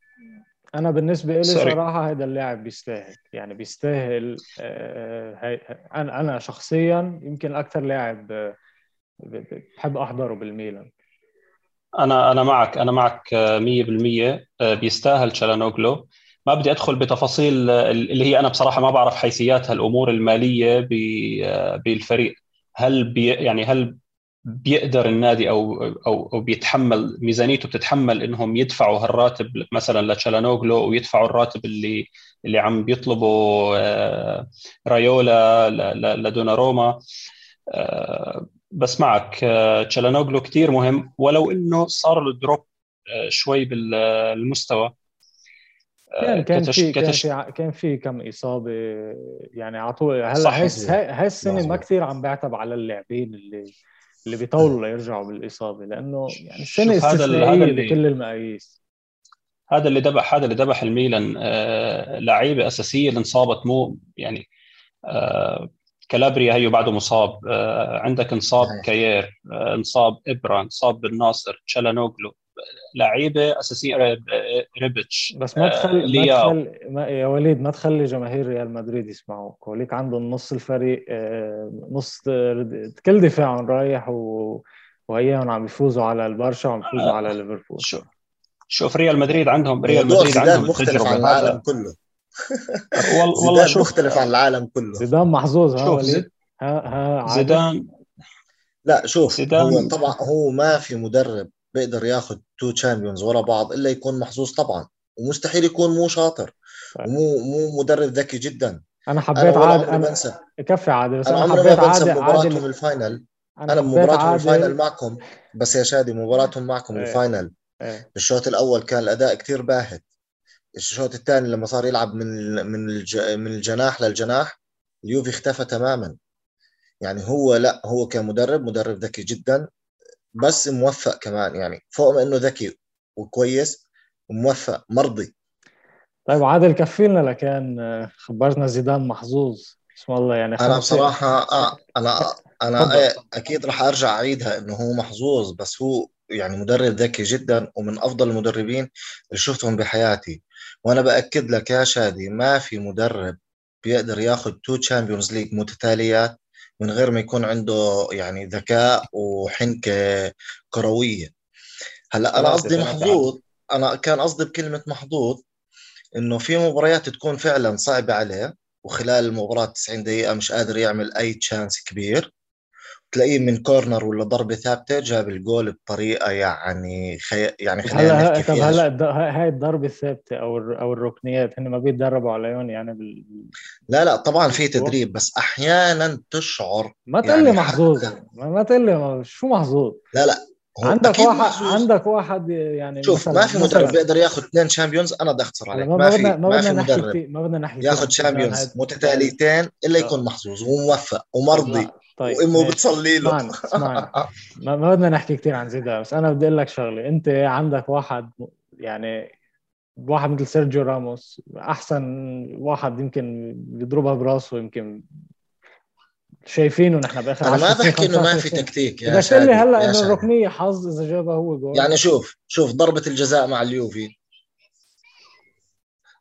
أنا بالنسبة لي صراحة هذا اللاعب بيستاهل يعني بيستاهل آه أنا أنا شخصيا يمكن أكثر لاعب آه، بحب أحضره بالميلان. أنا أنا معك أنا معك 100% آه، بيستاهل تشالانوغلو. ما بدي أدخل بتفاصيل اللي هي أنا بصراحة ما بعرف حيثيات هالأمور المالية بالفريق. هل بي يعني هل بيقدر النادي أو أو أو بيتحمل ميزانيته بتتحمل إنهم يدفعوا هالراتب مثلا لتشالانوغلو ويدفعوا الراتب اللي اللي عم بيطلبه آه، رايولا لدوناروما. آه، بس معك آه، تشالانوغلو كثير مهم. ولو إنه صار له دروب شوي بالمستوى كان كان في كان في كان في كم إصابة يعني على طول. هلأ هاي السنة ما كثير عم بعتب على اللاعبين اللي اللي بيطولوا ليرجعوا بالإصابة لأنه يعني السنة استثنائيه بكل المقاييس. هذا اللي ذبح هذا اللي ذبح الميلان آه لعيبة أساسية اللي انصابت مو يعني آه كالابريا هيو بعده مصاب آه عندك انصاب كاير آه انصاب إبرا انصاب بن ناصر تشالانوغلو. لعيبة أساسية ريبتش بس ما تخلي ما تخلي ما يا وليد ما تخلي جماهير ريال مدريد يسمعوك. وليك عندهم نص الفريق آه، نص كل دفاعهم رايح و... وهيهم عم يفوزوا على البرشا وعم يفوزوا آه. على ليفربول. شو شوف ريال مدريد عندهم ريال مدريد عندهم مختلف عن العالم كله. والله شوف. مختلف عن العالم كله. زيدان محظوظ ها وليد؟ ها ها زيدان لا شوف زيدان هو طبعا هو ما في مدرب بيقدر ياخذ two Champions ورا بعض إلا يكون محظوظ طبعا. ومستحيل يكون مو شاطر. ومو مو مدرب ذكي جدا. أنا حبيت عادل أنا بنسى كفي عادل بس أنا, أنا حبيت عادل مباراتهم الفاينل. أنا, أنا مباراتهم الفاينل معكم بس يا شادي مباراتهم معكم إيه. ال final. إيه. الشوط الأول كان الأداء كتير باهت. الشوط الثاني لما صار يلعب من من. من الجناح للجناح اليوفي اختفى تماما. يعني هو لا هو كمدرب مدرب ذكي جدا. بس موفق كمان يعني فوق ما إنه ذكي وكويس وموفق مرضي. طيب عادل كفينا لكان خبرنا زيدان محظوظ. اسم الله يعني أنا بصراحة آه أنا أنا إيه أكيد راح أرجع أعيدها إنه هو محظوظ بس هو يعني مدرب ذكي جدا ومن أفضل المدربين اللي شفتهم بحياتي. وأنا بأكد لك يا شادي ما في مدرب بيقدر ياخذ two Champions League متتاليات من غير ما يكون عنده يعني ذكاء وحنكة كروية. هلا أنا قصدي محظوظ أنا كان قصدي بكلمة محظوظ إنه في مباريات تكون فعلا صعبة عليه وخلال المباراة 90 دقيقة مش قادر يعمل أي chance كبير. تلاقيه من corner ولا ضربه ثابتة جاب الجول بطريقة يعني خي... يعني خلينا نحكي طب هلا هاي الضربة الثابتة أو أو الركنيات هن ما بيتدربوا عليهم يعني بال... لا لا طبعا في تدريب بس أحيانا تشعر ما تقول لي يعني محظوظ. ما تقول لي شو محظوظ لا لا عندك واحد محظوظ. عندك واحد يعني شوف ما في مدرب بيقدر ياخذ اثنين Champions أنا بدي أختصر عليك ما, ما في ما, في مدرب ما بدنا نحكي ياخذ Champions متتاليتين إلا يكون محظوظ وموفق ومرضي طيب وامه بتصلي له. اسمعني اسمعني. ما بدنا نحكي كثير عن زيدان بس أنا بدي أقول لك شغلة. أنت عندك واحد يعني واحد مثل سيرجيو راموس أحسن واحد يمكن بيضربها براسه يمكن شايفينه نحن بآخر أنا ما بحكي إنه ما في تكتيك يا بس لي هلأ إنه الركنيه حظ إذا جابها هو جول. يعني شوف شوف ضربة الجزاء مع اليوفي.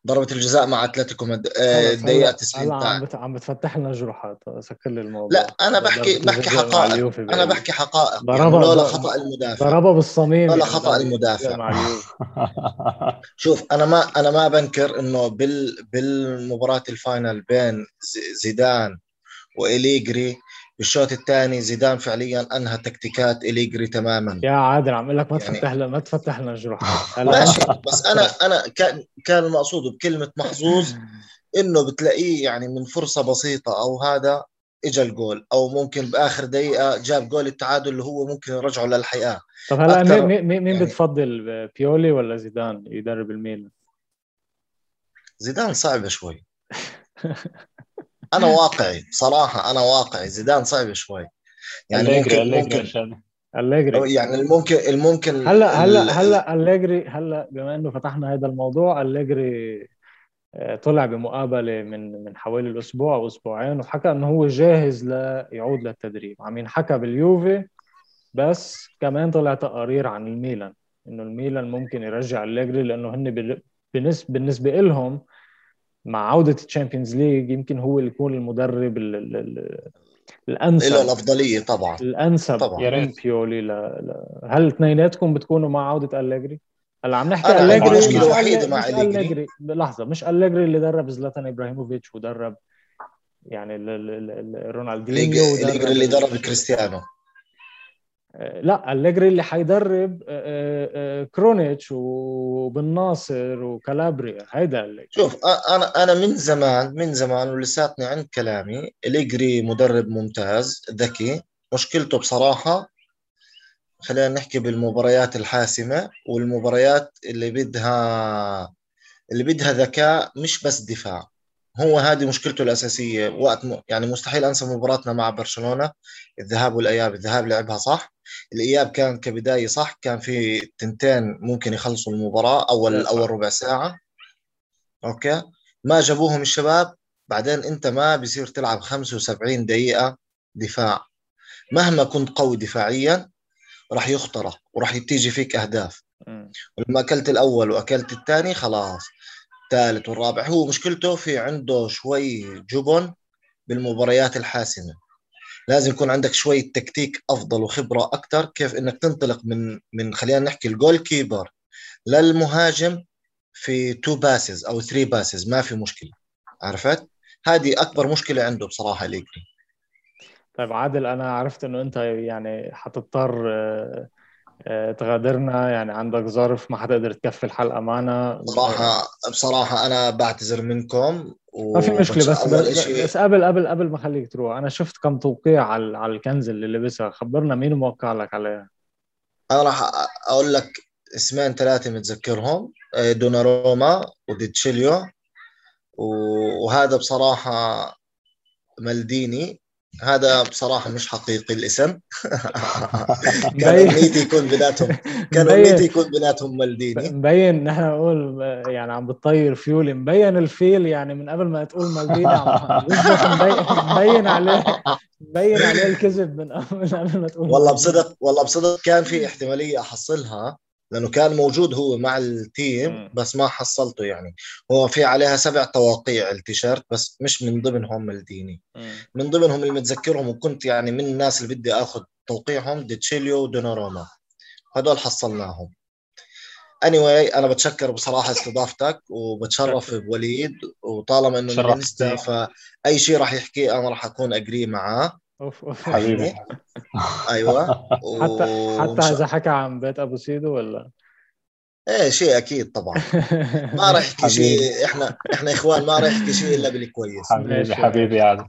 ضربة الجزاء مع أتلتيكو مد... الدقيقة 90 هلا عم, بت... عم بتفتح لنا جروحات سكر لي الموضوع. لا أنا بحكي بحكي حقائق. أنا بحكي حقائق. ضربها يعني لولا خطأ المدافع. ضربها بالصميم لولا خطأ المدافع. شوف أنا ما أنا ما بنكر إنه بال بالمباراة الفاينل بين زيدان وإليجري بالشوط الثاني زيدان فعليا أنهى تكتيكات إليجري تماما. يا عادل عم أقول لك ما يعني تفتح ما تفتح لنا جروح. ماشي بس أنا أنا كان كان المقصود بكلمة محظوظ إنه بتلاقيه يعني من فرصة بسيطة أو هذا اجى الجول أو ممكن بآخر دقيقة جاب جول التعادل اللي هو ممكن يرجعه للحياه طب هلا مين مين يعني بتفضل بيولي ولا زيدان يدرب الميلان؟ زيدان صعبة شوي. أنا واقعي بصراحه أنا واقعي. زيدان صعب شوي. يعني ممكن ممكن أليجري. يعني الممكن الممكن هلا هلا هلا أليجري هلا بما إنه فتحنا هذا الموضوع أليجري آه، طلع بمقابلة من من حوالي الأسبوع أو أسبوعين وحكى إنه هو جاهز ليعود للتدريب. عم ينحكى باليوفي بس كمان طلع تقارير عن الميلان إنه الميلان ممكن يرجع أليجري لأنه هن بالنسبة بالنسبة لهم مع عودة ال Champions League يمكن هو اللي يكون المدرب ال ال ال الأنسب. له الأفضلية طبعا. الأنسب. طبعا. يا ريت. بيولي ل... ل... هل اثنيناتكم بتكونوا مع عودة أليجري؟ هلا عم نحكي أليجري. المشكلة الوحيده مع أليجري. لحظة مش أليجري اللي درب زلاتان إبراهيموفيتش ودرب يعني رونالدينيو أليجري اللي درب كريستيانو. لا أليجري اللي حيدرب آه، آه، آه، كرونيتش وبن ناصر وكالابريا هيدا أليجري شوف أنا أنا من زمان من زمان ولساتني عند كلامي أليجري مدرب ممتاز ذكي. مشكلته بصراحة خلينا نحكي بالمباريات الحاسمة والمباريات اللي بدها اللي بدها ذكاء مش بس دفاع. هو هذه مشكلته الأساسية. وقت م... يعني مستحيل أنسى مباراتنا مع برشلونة. الذهاب والإياب الذهاب لعبها صح. الإياب كان كبداية صح. كان في تنتين ممكن يخلصوا المباراة أول أول ربع ساعة. أوكي؟ ما جابوهم الشباب. بعدين أنت ما بيصير تلعب 75 دقيقة دفاع. مهما كنت قوي دفاعيا راح يخترق وراح تيجي فيك أهداف. ولما أكلت الأول وأكلت الثاني خلاص. الثالث والرابع. هو مشكلته في عنده شوي جبن بالمباريات الحاسمة. لازم يكون عندك شوية تكتيك أفضل وخبرة أكثر كيف إنك تنطلق من من خلينا نحكي ال goalkeeper للمهاجم في two passes أو three passes ما في مشكلة. عرفت؟ هذه أكبر مشكلة عنده بصراحة ليجري طيب عادل أنا عرفت إنه أنت يعني حتضطر آه، تغادرنا يعني عندك ظرف ما حتقدر تكفي الحلقة معنا. بصراحة بصراحة أنا بعتذر منكم و... ما في مشكلة بس بس, بس قبل قبل قبل ما اخليك تروح أنا شفت كم توقيع على على الكنز اللي لبسها. خبرنا مين موقع لك عليها أنا راح أقول لك اسمين ثلاثة متذكرهم آه، دوناروما وديتشيليو وهذا بصراحة مالديني. هذا بصراحة مش حقيقي الاسم. كان أمنيتي يكون بيناتهم كان أمنيتي يكون بيناتهم مالديني. مبين. نحن نقول يعني عم بتطير فيول مبين الفيل يعني من قبل ما تقول مالديني عم مبين عليه مبين عليه الكذب من قبل ما تقول والله بصدق والله بصدق كان في احتمالية أحصلها. لأنه كان موجود هو مع التيم بس ما حصلته يعني. هو في عليها سبع توقيع التيشيرت بس مش من ضمنهم مالديني من ضمنهم اللي متذكرهم وكنت يعني من الناس اللي بدي آخذ توقيعهم ديتشيليو ودوناروما. هدول حصلناهم. Anyway أنا بتشكر بصراحة استضافتك وبتشرف بوليد وطالما إنه من فأي شيء راح يحكيه أنا راح أكون اجري معاه. أوف أوف حبيبي. أيوه. حتى حتى إذا حكى عن بيت أبو سيدو ولا؟ إيه شيء أكيد طبعا. ما راح يحكي شيء إحنا إحنا إخوان ما راح يحكي شيء إلا بالكويس. حبيبي حبيبي عادل.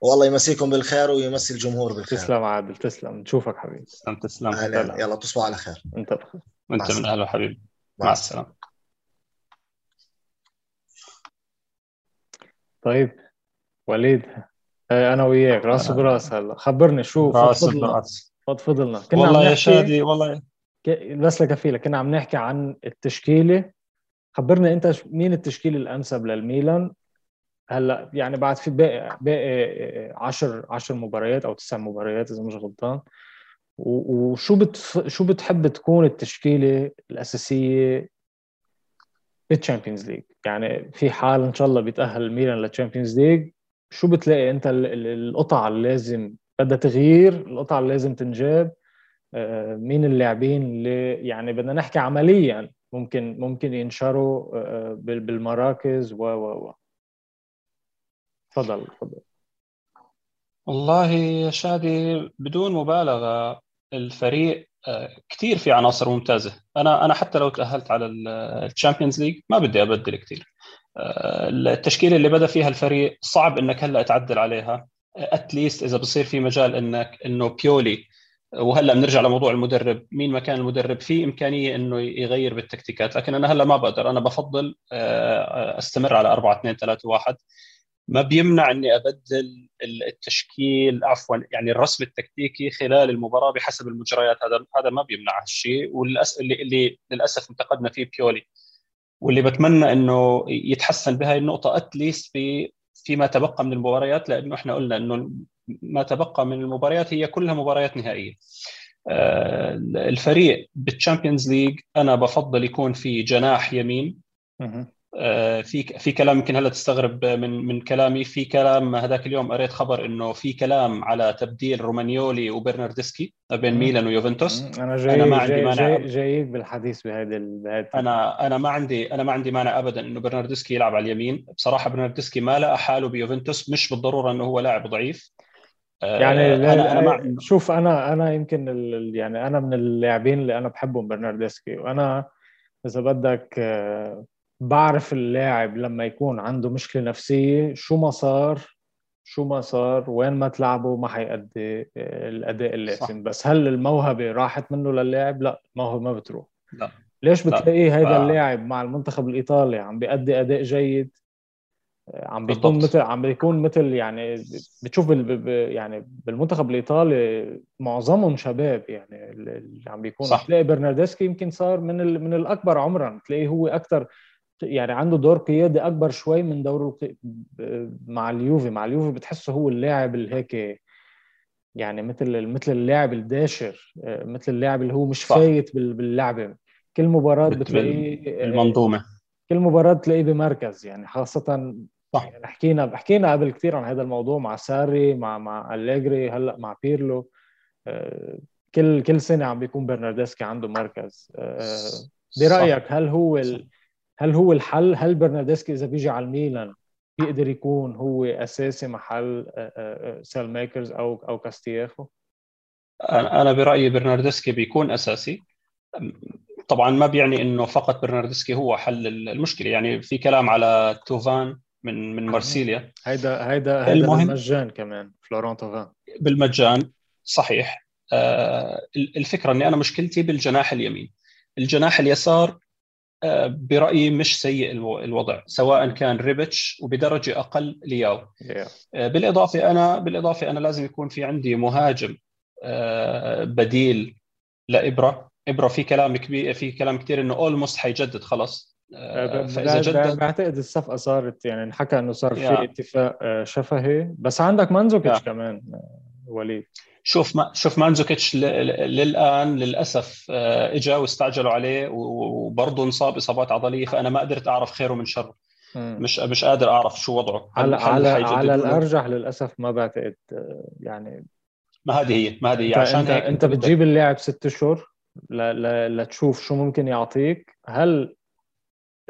والله يمسيكم بالخير ويمسي الجمهور بالخير. تسلم عادل تسلم. نشوفك حبيبي. تسلم تسلم. يلا تصبحوا على خير. أنت بخير. وأنت من أهلا حبيبي. مع السلامة. طيب وليد. أنا وياك. راس براس هلا. خبرني شو راس براس. فضفض لنا كنا والله يا شادي والله. بس لك كنا عم نحكي عن التشكيلة. خبرنا أنت مين التشكيل الأنسب للميلان؟ هلا يعني بعد في باقي باقي 10 10 مباريات أو تسع مباريات إذا مش غلطان. وشو بتف... شو بتحب تكون التشكيلة الأساسية بال Champions League يعني في حال إن شاء الله بيتأهل الميلان لل Champions League شو بتلاقي انت القطع اللي لازم بدها تغيير القطع اللي لازم تنجاب؟ آه، مين اللاعبين اللي يعني بدنا نحكي عمليا ممكن ممكن ينشروا آه، بالمراكز و و و. تفضل تفضل. والله يا شادي بدون مبالغة الفريق آه، كثير في عناصر ممتازة. أنا أنا حتى لو تأهلت على ال Champions League ما بدي أبدل كثير آه، التشكيلة اللي بدأ فيها الفريق صعب إنك هلأ تعدل عليها. اتليست إذا بصير في مجال إنك إنه بيولي. وهلأ بنرجع لموضوع المدرب. مين مكان المدرب؟ في إمكانية إنه يغير بالتكتيكات. لكن أنا هلأ ما بقدر. أنا بفضل آه، أستمر على 4 2 3 1 ما بيمنع إني أبدل التشكيل عفوا يعني الرسم التكتيكي خلال المباراة بحسب المجريات. هذا هذا ما بيمنع هالشيء. واللي اللي للأسف انتقدنا فيه بيولي. واللي بتمنى إنه يتحسن بهاي النقطة اتليست في فيما تبقى من المباريات لأنه إحنا قلنا إنه ما تبقى من المباريات هي كلها مباريات نهائية. آه، الفريق بال Champions League أنا بفضل يكون في جناح يمين. في في كلام يمكن هلا تستغرب من من كلامي. في كلام هذاك اليوم قريت خبر إنه في كلام على تبديل رومانيولي وبرناردسكي بين ميلان ويوفنتوس. أنا جاي أنا ما عندي جاي مانع جاي جايك بالحديث بهذا أنا أنا ما عندي أنا ما عندي مانع ابدا إنه برناردسكي يلعب على اليمين. بصراحة برناردسكي ما لقى حاله بيوفنتوس مش بالضرورة إنه هو لاعب ضعيف. آه، يعني أنا أنا مع... شوف أنا أنا يمكن ال... يعني أنا من اللاعبين اللي أنا بحبهم برناردسكي. وأنا إذا بدك آه، بعرف اللاعب لما يكون عنده مشكلة نفسية شو ما صار شو ما صار وين ما تلعبه ما حيأدي آه، الأداء اللازم بس هل الموهبة راحت منه للاعب؟ لا الموهبه ما بتروح. لا. ليش بتلاقيه هيدا ف... اللاعب مع المنتخب الإيطالي عم بيأدي أداء جيد؟ عم بيكون مثل عم بيكون مثل يعني بتشوف بال... يعني بالمنتخب الإيطالي معظمهم شباب يعني اللي عم بيكون صح. تلاقي برناردسكي يمكن صار من ال... من الأكبر عمرا. تلاقيه هو أكثر يعني عنده دور قيادي أكبر شوي من دوره مع اليوفي. مع اليوفي بتحسه هو اللاعب اللي هيك يعني مثل مثل اللاعب الداشر مثل اللاعب اللي هو مش صح. فايت باللعبه كل مباراة بتلاقيه المنظومة. كل مباراة تلاقيه بمركز. يعني خاصة صح. يعني حكينا حكينا قبل كثير عن هذا الموضوع مع ساري مع مع أليجري هلأ مع بيرلو. آه، كل كل سنة عم بيكون برناردسكي عنده مركز. آه، برأيك هل هو هل هو الحل؟ هل برناردسكي إذا بيجي على الميلان بيقدر يكون هو أساسي محل ساليماكرز أو أو كاستييخو؟ أنا برأيي برناردسكي بيكون أساسي. طبعا ما بيعني إنه فقط برناردسكي هو حل المشكلة. يعني في كلام على توفان من من مارسيليا. هيدا هيدا هيدا بالمجان كمان فلوران توفان. بالمجان صحيح. آه الفكرة إني أنا مشكلتي بالجناح اليمين. الجناح اليسار آه برأيي مش سيء الوضع سواء كان ريبتش وبدرجة أقل لياو. آه بالإضافة أنا بالإضافة أنا لازم يكون في عندي مهاجم آه بديل لإبرة. إبرا في كلام كبير في كلام كثير إنه almost حيجدد خلص آه، فإذا جد بعتقد الصفقة صارت يعني انحكى إنه صار في اتفاق آه، شفهي. بس عندك مانزوكيتش كمان آه، وليد. شوف ما شوف ماندزوكيتش للآن للأسف اجى واستعجلوا عليه وبرضه انصاب إصابات عضلية فأنا ما قدرت أعرف خيره من شره. مش مش قادر أعرف شو وضعه على على على الأرجح للأسف ما بعتقد يعني. ما هذه هي ما هذه هي. عشان انت هيك أنت بتجيب اللاعب ست اشهر لتشوف شو ممكن يعطيك. هل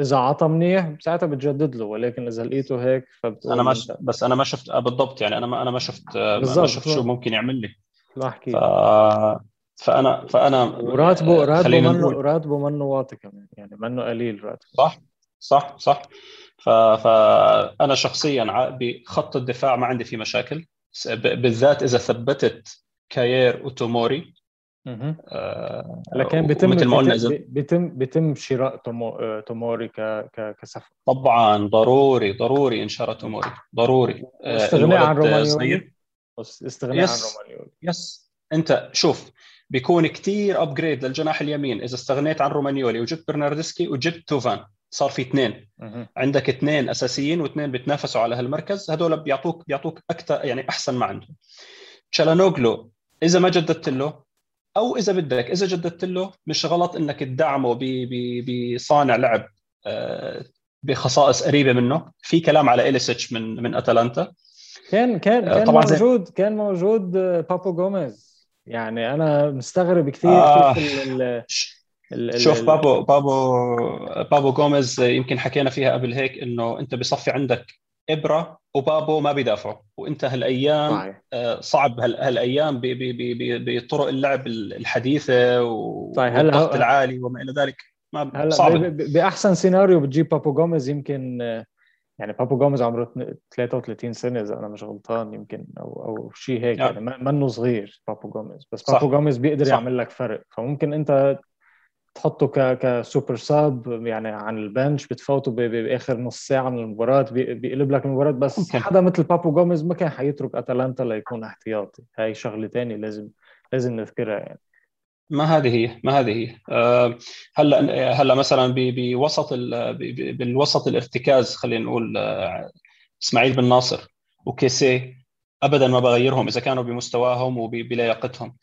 إذا عطى منيح ساعتها بتجدد له ولكن إذا لقيته هيك فبتقول أنا ما ش... بس أنا ما شفت آه، بالضبط يعني أنا ما أنا ما شفت آه، ما شفت شو ممكن يعمل لي. لا احكي. ف... فانا فأنا وراتبه راتبه منه راتبه منه واطي كمان يعني منه قليل راتبه. صح صح صح. ف... فانا شخصيا بخط الدفاع ما عندي فيه مشاكل بالذات إذا ثبتت كاير وتوموري آه لكن بيتم مثل ما قلنا بيتم بيتم شراء تومو توموري كسفر طبعا ضروري ضروري ان شاء توموري. ضروري. آه، استغناء عن رومانيولي استغناء عن رومانيولي yes. انت شوف بيكون كثير upgrade للجناح اليمين. إذا استغنيت عن رومانيولي وجبت برناردسكي وجبت توفان صار في اثنين. عندك اثنين أساسيين واثنين بيتنافسوا على هالمركز. هذول بيعطوك بيعطوك أكثر يعني أحسن ما عندهم. تشالانوغلو إذا ما جددت له أو إذا بدك إذا جددت له مش غلط إنك تدعمه بصانع لعب آه، بخصائص قريبة منه. في كلام على إليسيتش من من أتلانتا. كان كان آه، كان طبعا موجود زي... كان موجود آه، بابو جوميز يعني أنا مستغرب كثير آه. كيف ال ال شوف بابو بابو بابو جوميز يمكن حكينا فيها قبل هيك إنه أنت بصفي عندك إبرا وبابو ما بيدافعوا وأنت هالأيام صحيح. صعب هالأيام بطرق اللعب الحديثة والضغط العالي وما إلى ذلك ما هلأ صعب بأحسن سيناريو بتجيب بابو جوميز يمكن يعني بابو جوميز عمره 33 سنة إذا أنا مش غلطان يمكن أو أو شيء هيك يعني, منه صغير بابو جوميز. بس بابو جوميز بيقدر صح. يعمل لك فرق. فممكن أنت تحطه ك كسوبر ساب يعني عن البنش بتفوته بآخر نص ساعة من المباراة بيقلب لك المباراة. بس ممكن. حدا مثل بابو جوميز ما كان حيترك أتلانتا ليكون احتياطي. هاي شغلة ثانية لازم لازم نذكرها يعني. ما هذه هي ما هذه هي. أه هلا هلا مثلا بوسط بالوسط الارتكاز خلينا نقول أه إسماعيل بن ناصر وكيسي ابدا ما بغيرهم إذا كانوا بمستواهم وبلياقتهم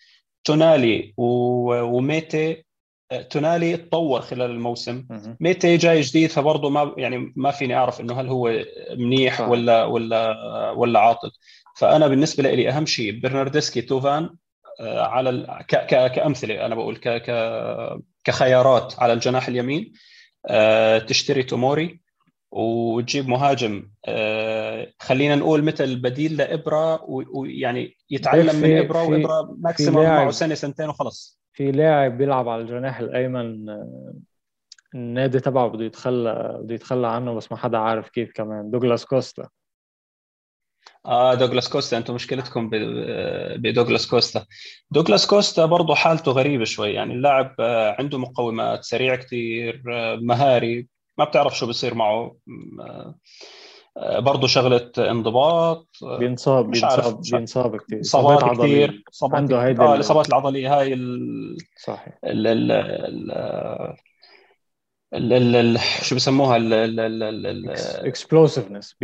تونالي وميتي أه، تونالي تطور خلال الموسم. ميتي جاي جديد فبرضه ما يعني ما فيني أعرف إنه هل هو منيح ولا ولا ولا عاطل. فأنا بالنسبة لي أهم شيء برناردسكي توفان آه، على ك... ك... كأمثلة أنا بقول ك... ك... كخيارات على الجناح اليمين. آه، تشتري توموري وتجيب مهاجم. آه، خلينا نقول مثل بديل لإبرا ويعني يتعلم من إبرا وإبرا maximum معه سنة سنتين وخلص. في لاعب بيلعب على الجناح الأيمن النادي تبعه بده يتخلى بده يتخلى عنه بس ما حدا عارف كيف كمان. دوغلاس كوستا. آه دوغلاس كوستا أنتم مشكلتكم بدوغلاس كوستا. دوغلاس كوستا برضه حالته غريبة شوي. يعني اللاعب آه، عنده مقومات سريع كثير آه، مهاري ما بتعرف شو بصير معه. آه، برضه شغلة انضباط بينصاب بينصاب بينصاب كثير إصابات كثير عنده هيدي آه الإصابات العضلية هاي ال... صحيح. ال... ال... ال... شو بسموها؟ ال explosiveness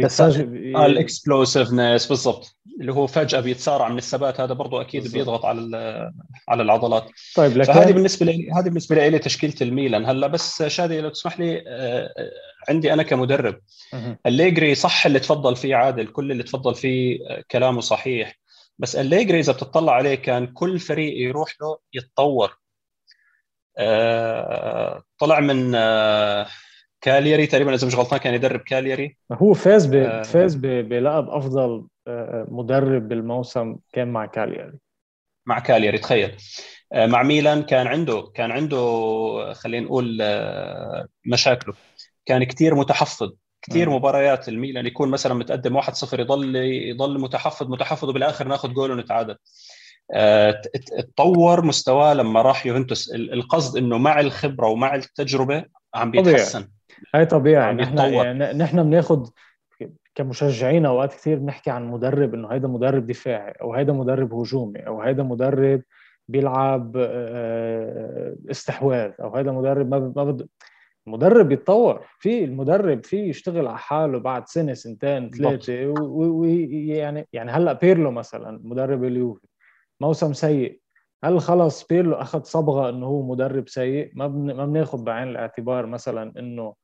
ال explosiveness بالضبط. اللي هو فجأة بيتسارع من الثبات هذا برضه أكيد بالزبط. بيضغط على على العضلات. طيب لكن فهذه بالنسبة لي هذه بالنسبة لي تشكيلة الميلان. هلا بس شادي لو تسمح لي آه، عندي أنا كمدرب. أليجري صح اللي تفضل فيه عادل كل اللي تفضل فيه آه، كلامه صحيح. بس أليجري إذا بتطلع عليه كان كل فريق يروح له يتطور. طلع من آه، كالياري تقريبا إذا مش غلطان كان يدرب كالياري. هو فاز ب... آه، فاز ب... بلقب أفضل مدرب بالموسم كان مع كالياري. مع كالياري تخيل. مع ميلان كان عنده كان عنده خلينا نقول مشاكله. كان كثير متحفظ. كثير مباريات الميلان يكون مثلا متقدم 1-0 يضل يضل متحفظ متحفظ وبالآخر ناخذ جول ونتعادل تطور مستواه لما راح يوفنتوس. القصد إنه مع الخبرة ومع التجربة عم بيتحسن. هاي طبيعي. نحن يعني نحن بناخذ كمشجعين أوقات كثير بنحكي عن مدرب إنه هيدا مدرب دفاعي أو هيدا مدرب هجومي أو هيدا مدرب بيلعب آه، استحواذ أو هيدا مدرب ما ما بد... المدرب بيتطور في المدرب في يشتغل على حاله بعد سنة سنتين ثلاثة ويعني يعني هلأ بيرلو مثلا مدرب اليوفي. موسم سيء. هل خلص بيرلو أخذ صبغة إنه هو مدرب سيء؟ ما بن... ما بناخذ بعين الاعتبار مثلا إنه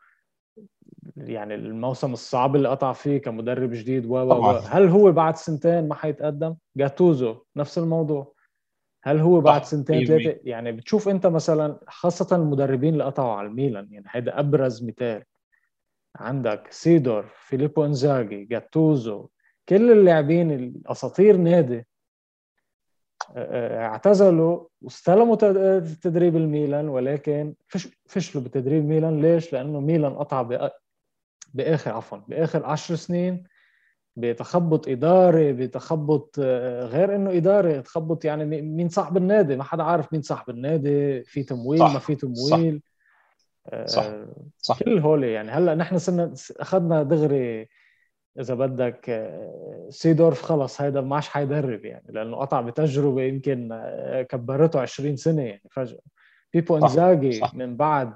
يعني الموسم الصعب اللي قطع فيه كمدرب جديد و و هل هو بعد سنتين ما حيتقدم؟ جاتوزو نفس الموضوع. هل هو بعد سنتين ثلاثة يعني بتشوف أنت مثلا خاصة المدربين اللي قطعوا على الميلان يعني هيدا أبرز مثال. عندك سيدورف فيليبو إنزاجي جاتوزو كل اللاعبين الاساطير نادي. اعتزلوا واستلموا تدريب الميلان ولكن فش فشلوا بتدريب ميلان ليش؟ لأنه ميلان قطع بآخر عفوا بآخر عشر سنين بتخبط إداري بتخبط آه، غير إنه إداري تخبط يعني مين صاحب النادي ما حدا عارف مين صاحب النادي في تمويل صح. ما في تمويل صح. آه، صح. كل هول يعني هلأ نحن صرنا أخذنا دغري إذا بدك آه، سيدورف خلص هيدا ما عادش حيدرب يعني لأنه قطع بتجربة يمكن آه، كبرته 20 سنة يعني فجأة. بيبو إنزاجي من بعد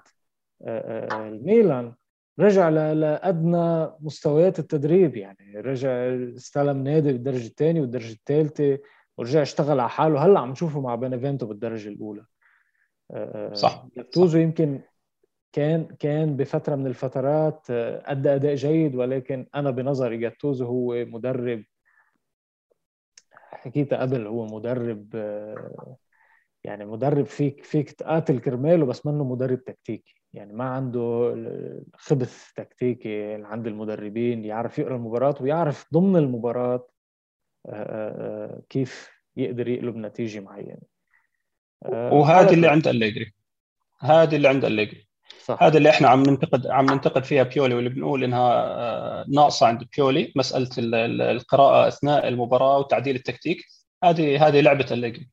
آه، الميلان رجع لأدنى مستويات التدريب يعني. رجع استلم نادي بالدرجة الثانية والدرجة الثالثة ورجع اشتغل على حاله. هلأ عم نشوفه مع بينيفينتو بالدرجة الأولى. صح توزو يمكن كان كان بفترة من الفترات آه، أدى أداء جيد ولكن أنا بنظري جاتوزو هو مدرب حكيتها قبل هو مدرب آه، يعني مدرب فيك فيك تقاتل كرماله بس منه مدرب تكتيكي. يعني ما عنده خبث تكتيكي عند المدربين يعرف يقرأ المباراة ويعرف ضمن المباراة كيف يقدر يقلب نتيجة معينة. وهذه اللي عند أليجري. هذه اللي عند أليجري. صح. هذا اللي إحنا عم ننتقد عم ننتقد فيها بيولي واللي بنقول إنها ناقصة عند بيولي مسألة القراءة أثناء المباراة وتعديل التكتيك. هذه هذه لعبة أليجري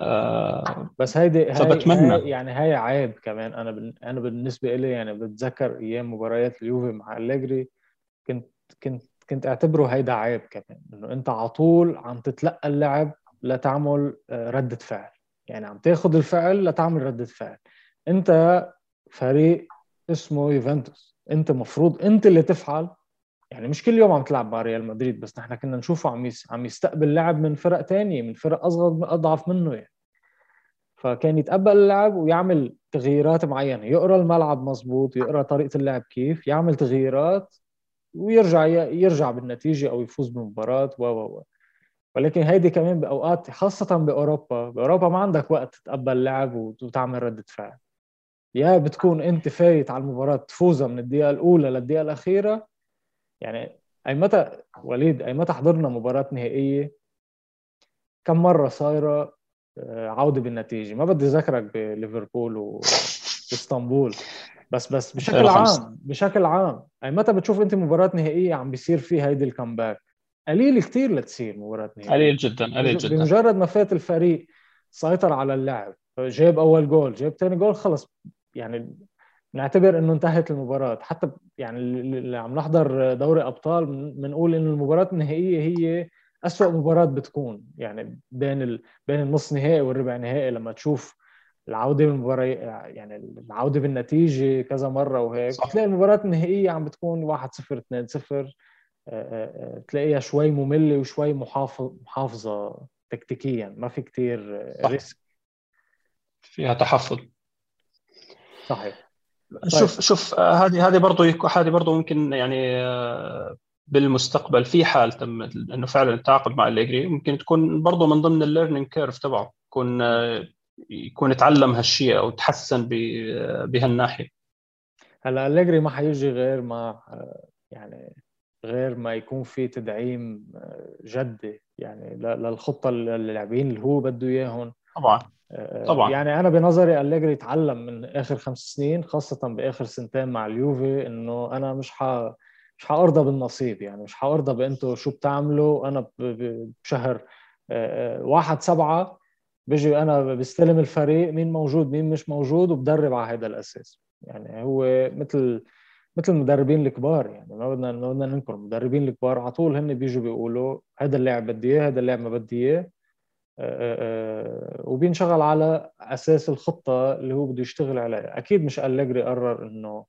آه بس هيدي فبتمنى. هاي يعني هاي عيب كمان. أنا بن... أنا بالنسبة لي يعني بتذكر أيام مباريات اليوفي مع أليجري كنت كنت كنت أعتبره هيدا عيب كمان. إنه أنت على طول عم تتلقى اللعب لتعمل آه، ردة فعل. يعني عم تاخذ الفعل لتعمل ردة فعل. أنت فريق اسمه يوفنتوس. انت مفروض انت اللي تفعل. يعني مش كل يوم عم تلعب مع ريال مدريد بس نحن كنا نشوفه عم عم يستقبل لعب من فرق تانية من فرق أصغر أضعف منه يعني. فكان يتقبل اللعب ويعمل تغييرات معينة. يقرأ الملعب مزبوط يقرأ طريقة اللعب كيف يعمل تغييرات ويرجع يرجع بالنتيجة أو يفوز بالمباراه و و ولكن هيدي كمان بأوقات خاصة بأوروبا. بأوروبا ما عندك وقت تتقبل لعب وتعمل ردة فعل. يا بتكون أنت فايت على المباراة تفوزها من الدقيقة الأولى للدقيقة الأخيرة. يعني أي متى وليد أي متى حضرنا مباراة نهائية؟ كم مرة صايرة آه، عودة بالنتيجة؟ ما بدي أذكرك بليفربول وإسطنبول. بس بس بشكل عام بشكل عام أي متى بتشوف أنت مباراة نهائية عم بيصير فيها هيدي ال comeback قليل كثير لتصير مباراة نهائية. قليل جدا قليل جدا. بمجرد ما فات الفريق سيطر على اللعب جاب أول جول جاب ثاني جول خلص. يعني نعتبر إنه انتهت المباراة. حتى يعني اللي عم نحضر دوري أبطال بنقول إنه المباراة النهائية هي أسوأ مباراة بتكون. يعني بين ال... بين النص نهائي والربع نهائي. لما تشوف العودة بالمباراة يعني العودة بالنتيجة كذا مرة وهيك صح. تلاقي المباراة النهائية عم بتكون 1-0 2-0 تلاقيها شوي مملة وشوي محافظ محافظة تكتيكيا. ما في كتير risk. فيها تحفظ. صحيح. شوف طيب. شوف آه، هذه هذه برضه هذه برضه ممكن يعني آه، بالمستقبل في حال تم إنه فعلا التعاقد مع أليجري ممكن تكون برضه من ضمن ال learning curve تبعه يكون آه، يكون يتعلم هالشيء أو تحسن بهالناحية. هلأ اليجري ما حيجي غير ما يعني غير ما يكون في تدعيم جدي يعني للخطة للاعبين اللي هو بده إياهم. طبعا. طبعا. يعني أنا بنظري أليجري يتعلم من آخر خمس سنين خاصة بآخر سنتين مع اليوفي إنه أنا مش ح مش حارضى بالنصيب يعني مش حارضى بأنتوا شو بتعملوا. أنا بشهر واحد سبعة بيجي أنا بستلم الفريق مين موجود مين مش موجود وبدرب على هذا الأساس. يعني هو مثل مثل المدربين الكبار يعني ما بدنا ما بدنا ننكر المدربين الكبار. على طول هن بيجوا بيقولوا هذا اللاعب بدي إياه هذا اللاعب ما بدي إياه. آه، آه، وبيشتغل على أساس الخطة اللي هو بده يشتغل عليها. أكيد مش أليجري قرر إنه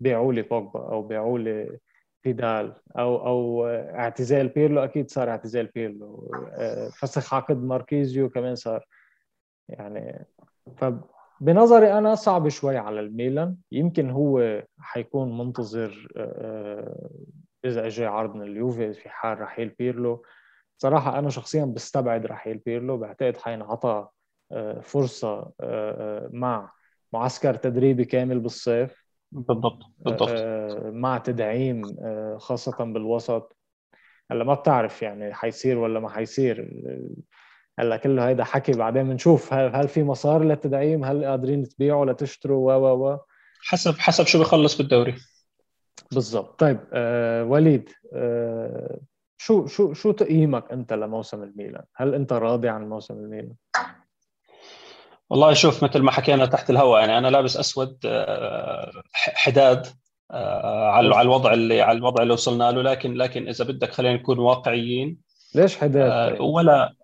بيعوا لي بوجبا أو بيعوا لي فيدال أو أو اعتزال بيرلو. أكيد صار اعتزال بيرلو. آه، فسخ عقد ماركيزيو كمان صار. يعني فبنظري أنا صعب شوي على الميلان. يمكن هو حيكون منتظر إذا اجى عرض من اليوفي في حال رحيل بيرلو. صراحة أنا شخصيا بستبعد رحيل بيرلو بعتقد حينعطى آه، فرصة آه، آه، مع معسكر تدريبي كامل بالصيف بالضبط بالضبط. مع تدعيم خاصة بالوسط. هلا ما بتعرف يعني حيصير ولا ما حيصير هلا كله هيدا حكي بعدين بنشوف هل, هل في مسار للتدعيم؟ هل قادرين تبيعوا لتشتروا؟ و و و. حسب حسب شو بخلص بالدوري. بالضبط. طيب آه وليد آه شو شو شو تقييمك أنت لموسم الميلان؟ هل أنت راضي عن موسم الميلان؟ والله شوف مثل ما حكينا تحت الهواء يعني أنا لابس أسود آه، حداد آه، على الوضع اللي على الوضع اللي وصلنا له لكن لكن إذا بدك خلينا نكون واقعيين ليش حداد؟ آه، طيب؟ ولا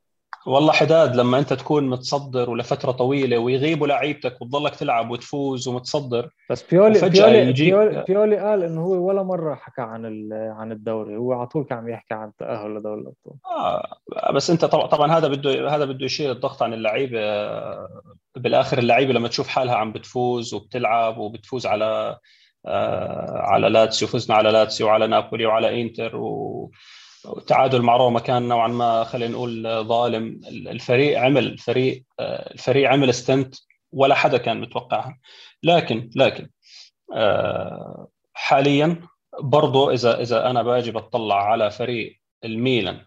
والله حداد لما أنت تكون متصدر ولفترة طويلة ويغيبوا لعيبتك وتضلك تلعب وتفوز ومتصدر بس بيولي بيولي, بيولي, بيولي قال إنه هو ولا مرة حكى عن عن الدوري هو على طول كان عم يحكي عن التاهل لدوري الأبطال. آه بس أنت طبعا طبعا هذا بده هذا بده يشيل الضغط عن اللعيبة بالآخر اللعيبة لما تشوف حالها عم بتفوز وبتلعب وبتفوز على آه على لاتسيو فزنا على لاتسيو وعلى نابولي وعلى إنتر و تعادل مع روما كان نوعا ما خلينا نقول ظالم. الفريق عمل الفريق الفريق عمل استنت ولا حدا كان متوقعها. لكن لكن حاليا برضو إذا إذا أنا باجي بطلع على فريق الميلان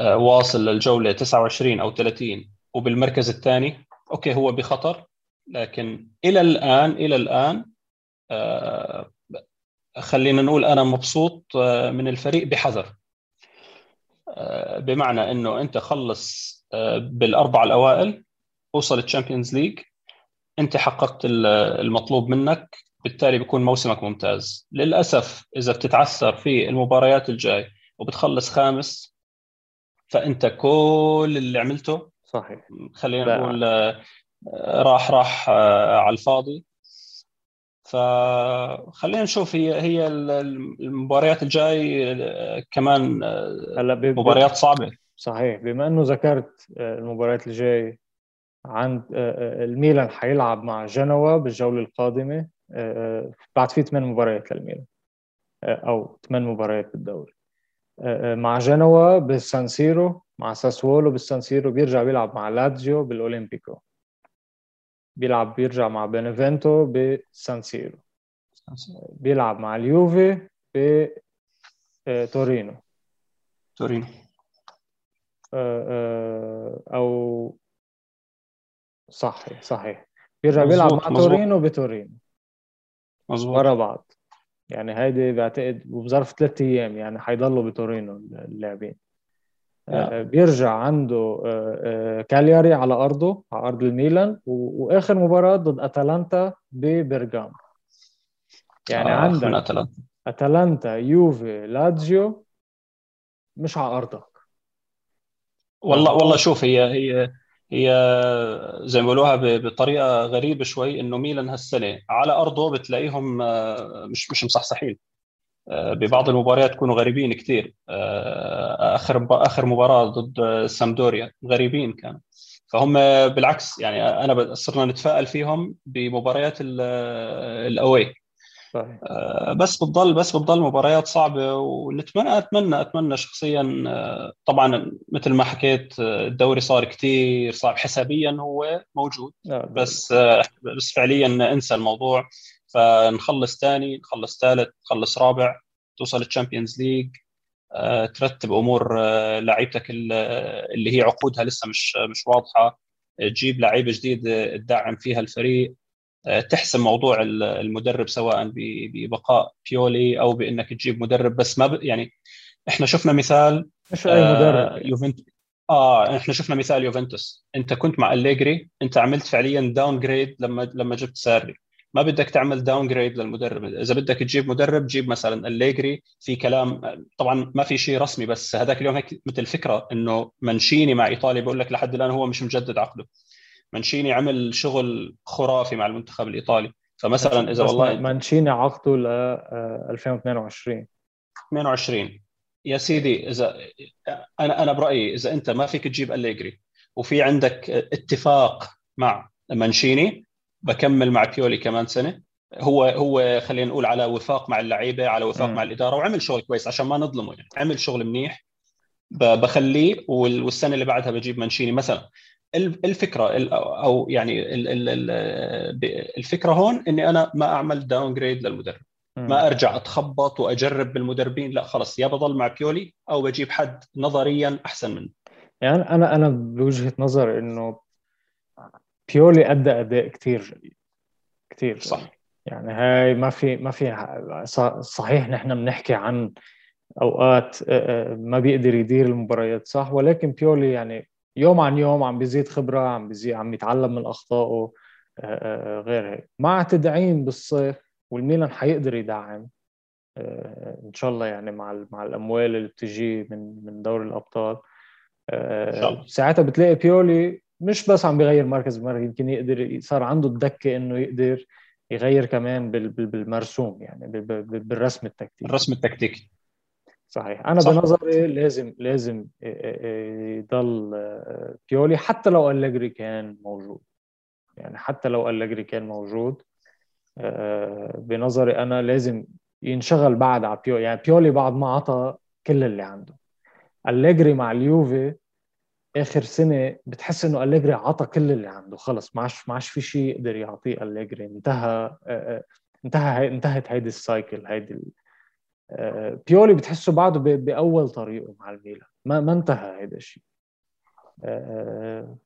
واصل للجولة 29 أو 30 وبالمركز الثاني أوكي هو بخطر. لكن إلى الآن إلى الآن خلينا نقول أنا مبسوط آه، من الفريق بحذر. آه، بمعنى إنه أنت خلص آه، بالأربع الأوائل اوصل ال Champions League أنت حققت المطلوب منك بالتالي بيكون موسمك ممتاز. للأسف إذا بتتعثر في المباريات الجاي وبتخلص خامس فأنت كل اللي عملته صحيح. خلينا نقول راح راح على الفاضي. فخلينا نشوف هي هي المباريات الجاي كمان هلا مباريات صعبة. صحيح بما إنه ذكرت آه، المباريات الجاي عند آه، آه، الميلان حيلعب مع جنوا بالجولة القادمة بعد في ثمان مباريات للميلان أو ثمان مباريات بالدوري. مع جنوا بالسانسيرو مع ساسولو بالسانسيرو بيرجع بيلعب مع لاتزيو بالأولمبيكو. بيلعب بيرجع مع بينيفنتو بسانسيرو بيلعب مع اليوفي بتورينو آه، تورينو. آه، آه، أو صحيح صحيح. بيرجع بيلعب مع مزبوط. تورينو بتورينو مظبوط. ورا بعض. يعني هيدي بعتقد بظرف ثلاث أيام يعني حيضلوا بتورينو اللاعبين. آه، بيرجع عنده آه، آه، كالياري على أرضه على أرض الميلان وآخر مباراة ضد أتلانتا ببرغام. يعني آه عندك أتلانتا. أتلانتا يوفي لاتزيو مش على أرضك. والله والله شوف هي هي هي زي ما بيقولوها بطريقة غريبة شوي إنه ميلان هالسنة على أرضه بتلاقيهم مش مش مصحصحين. ببعض المباريات يكونوا غريبين كثير آه، آخر آخر مباراة ضد سامدوريا غريبين كانوا فهم بالعكس يعني أنا صرنا نتفائل فيهم بمباريات ال away. صحيح. آه، بس بتضل بس بتضل مباريات صعبة ونتمنى أتمنى أتمنى شخصيا طبعا مثل ما حكيت الدوري صار كثير صعب. حسابيا هو موجود. بس بس فعليا انسى الموضوع. فنخلص ثاني نخلص ثالث نخلص رابع توصل ال Champions League. آه، ترتب أمور آه، لعيبتك اللي هي عقودها لسه مش مش واضحة. تجيب لعيبة جديده تدعم فيها الفريق. آه، تحسم موضوع المدرب سواء ببقاء بيولي أو بإنك تجيب مدرب. بس ما ب... يعني إحنا شفنا مثال مش أي مدرب. يوفنتوس آه إحنا شفنا مثال يوفنتوس. أنت كنت مع أليجري أنت عملت فعليا downgrade لما لما جبت ساري. ما بدك تعمل downgrade للمدرب. إذا بدك تجيب مدرب جيب مثلا أليجري في كلام طبعا ما في شيء رسمي بس هذاك اليوم هيك مثل فكرة إنه مانشيني مع إيطاليا بقول لك لحد الآن هو مش مجدد عقده. منشيني عمل شغل خرافي مع المنتخب الإيطالي. فمثلا إذا والله منشيني عقده ل 2022 22 يا سيدي إذا أنا أنا برأيي إذا أنت ما فيك تجيب الليجري وفي عندك اتفاق مع منشيني بكمل مع بيولي كمان سنة. هو هو خلينا نقول على وفاق مع اللعيبة على وفاق م. مع الإدارة وعمل شغل كويس عشان ما نظلمه يعني. عمل شغل منيح. بخليه والسنة اللي بعدها بجيب مانشيني مثلا. الفكرة أو يعني الفكرة هون إني أنا ما أعمل downgrade للمدرب ما أرجع أتخبط وأجرب بالمدربين. لا خلص يا بضل مع بيولي أو بجيب حد نظريا أحسن منه. يعني أنا أنا بوجهة نظر إنه بيولي أدى أداء كثير جيد كثير صح. يعني هاي ما في ما في صحيح نحن بنحكي عن أوقات ما بيقدر يدير المباريات صح ولكن بيولي يعني يوم عن يوم عم بيزيد خبرة عم بيزيد عم يتعلم من أخطائه غير هيك. مع تدعيم بالصيف والميلان حيقدر يدعم إن شاء الله يعني مع مع الأموال اللي بتجي من من دوري الأبطال ساعتها بتلاقي بيولي مش بس عم بيغير مركز بمركز يمكن يقدر صار عنده الدكة إنه يقدر يغير كمان بالمرسوم يعني بالرسم التكتيكي. الرسم التكتيكي. صحيح. أنا صح. بنظري لازم لازم يضل بيولي حتى لو أليجري كان موجود. يعني حتى لو أليجري كان موجود بنظري أنا لازم ينشغل بعد على بيولي يعني بيولي بعد ما عطى كل اللي عنده. أليجري مع اليوفي آخر سنة بتحس إنه أليجري عطى كل اللي عنده خلص ما عادش ما عادش في شيء يقدر يعطيه أليجري. انتهى انتهى انتهت هيدي السايكل هيدي بيولي بتحسه بعده بأول طريقه مع الميلان. ما ما انتهى هذا الشيء.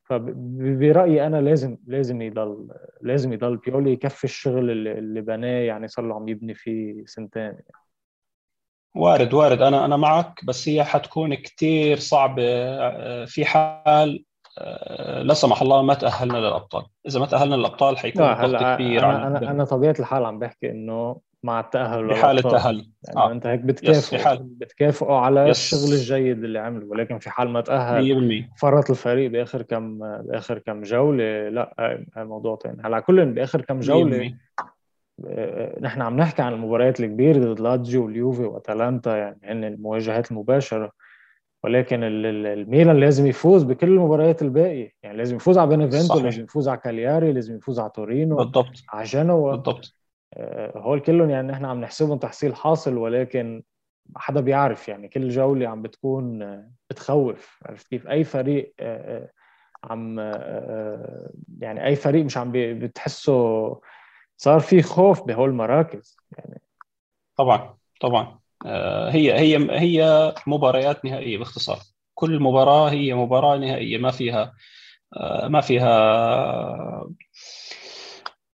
فبرايي أنا لازم لازم يضل لازم يضل بيولي يكفي الشغل اللي بناه يعني صار له عم يبني فيه سنتين. يعني. وارد وارد. أنا أنا معك بس هي حتكون كثير صعبة آه، في حال آه، لا سمح الله ما تأهلنا للأبطال. إذا ما تأهلنا للأبطال حيكون ضغط كبير أنا, أنا, أنا طبيعة الحال عم بحكي إنه مع التاهل بحال التأهل. يعني آه. أنت هيك بتكافئوا بتكافئوا على yes. الشغل الجيد اللي عمله ولكن في حال ما تأهل 100% فرط الفريق بآخر كم بآخر كم جولة لا موضوع ثاني هلأ كل بآخر كم جولة 100%. نحن عم نحكي عن المباريات الكبيرة ضد لاتسيو واليوفي وأتلانتا يعني هن المواجهات المباشرة. ولكن الميلان لازم يفوز بكل المباريات الباقية. يعني لازم يفوز على بينيفينتو لازم يفوز على كالياري لازم يفوز على تورينو بالضبط. على جنوا. بالضبط. آه، هول كلهم يعني نحن عم نحسبهم تحصيل حاصل ولكن حدا بيعرف. يعني كل جولة عم بتكون آه، بتخوف. عرفت كيف؟ أي فريق عم يعني أي فريق مش عم بتحسه صار في خوف بهول المراكز يعني طبعا طبعا. آه، هي هي هي مباريات نهائية باختصار. كل مباراة هي مباراة نهائية ما فيها آه، ما فيها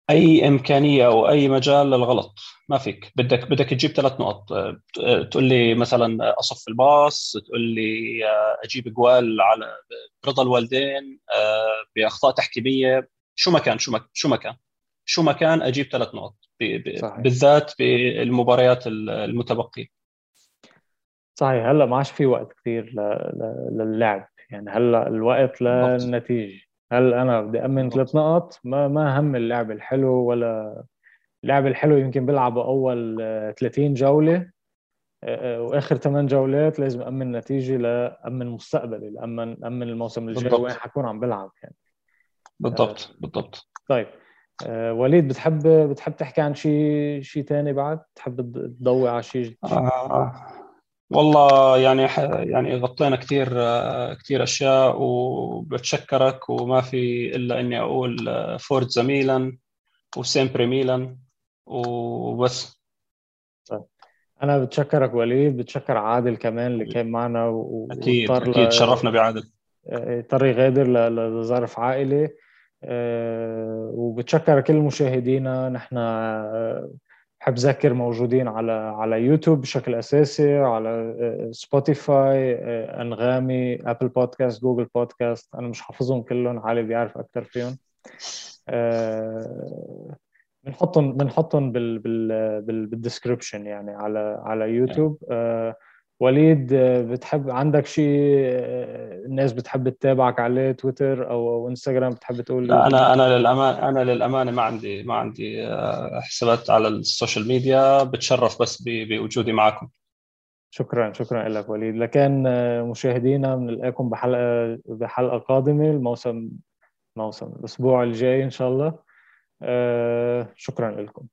أي إمكانية أو أي مجال للغلط. ما فيك. بدك بدك تجيب ثلاث نقط. آه، تقول لي مثلا أصف الباص تقول لي أجيب جوال على رضا الوالدين بأخطاء تحكيمية. شو ما كان شو ما شو ما كان. شو ما كان أجيب ثلاث نقط بالذات بالمباريات المتبقية. صحيح. هلأ ما عادش في وقت كثير للعب. يعني هلأ الوقت للنتيجة. هل أنا بدي أمن ثلاث نقط. ما ما هم اللعب الحلو ولا اللعب الحلو يمكن بيلعبوا أول 30 جولة. وآخر ثمان جولات لازم أمن نتيجة لأمن مستقبلي لامن أمن الموسم الجاي وين حكون عم بلعب يعني. بالضبط بالضبط. طيب. آه وليد بتحب بتحب تحكي عن شيء شيء ثاني بعد؟ تحب تضوي على شيء آه والله يعني يعني غطينا كثير كثير أشياء وبتشكرك وما في إلا إني أقول forza ميلان و sempre ميلان وبس. طيب. أنا بتشكرك وليد بتشكر عادل كمان اللي كان معنا و... أكيد أكيد. شرفنا بعادل. اضطر يغادر لظرف عائلي. آه، وبتشكر كل مشاهدينا. نحن آه، بحب أذكر موجودين على على يوتيوب بشكل أساسي على آه، Spotify أنغامي Apple Podcast Google Podcast. أنا مش حافظهم كلهم علي بيعرف أكثر فيهم. بنحطهم بنحطهم بال بال بال description يعني على على يوتيوب. وليد بتحب عندك شيء الناس بتحب تتابعك عليه تويتر أو إنستغرام بتحب تقول لا أنا أنا للامانه أنا للأمانة ما عندي ما عندي آه، حسابات على ال social media بتشرف بس بوجودي معكم شكرا شكرا لك وليد. لكن آه، مشاهدينا بنلاقيكم بحلقة بحلقة قادمة الموسم موسم الأسبوع الجاي إن شاء الله. آه، شكرا لكم.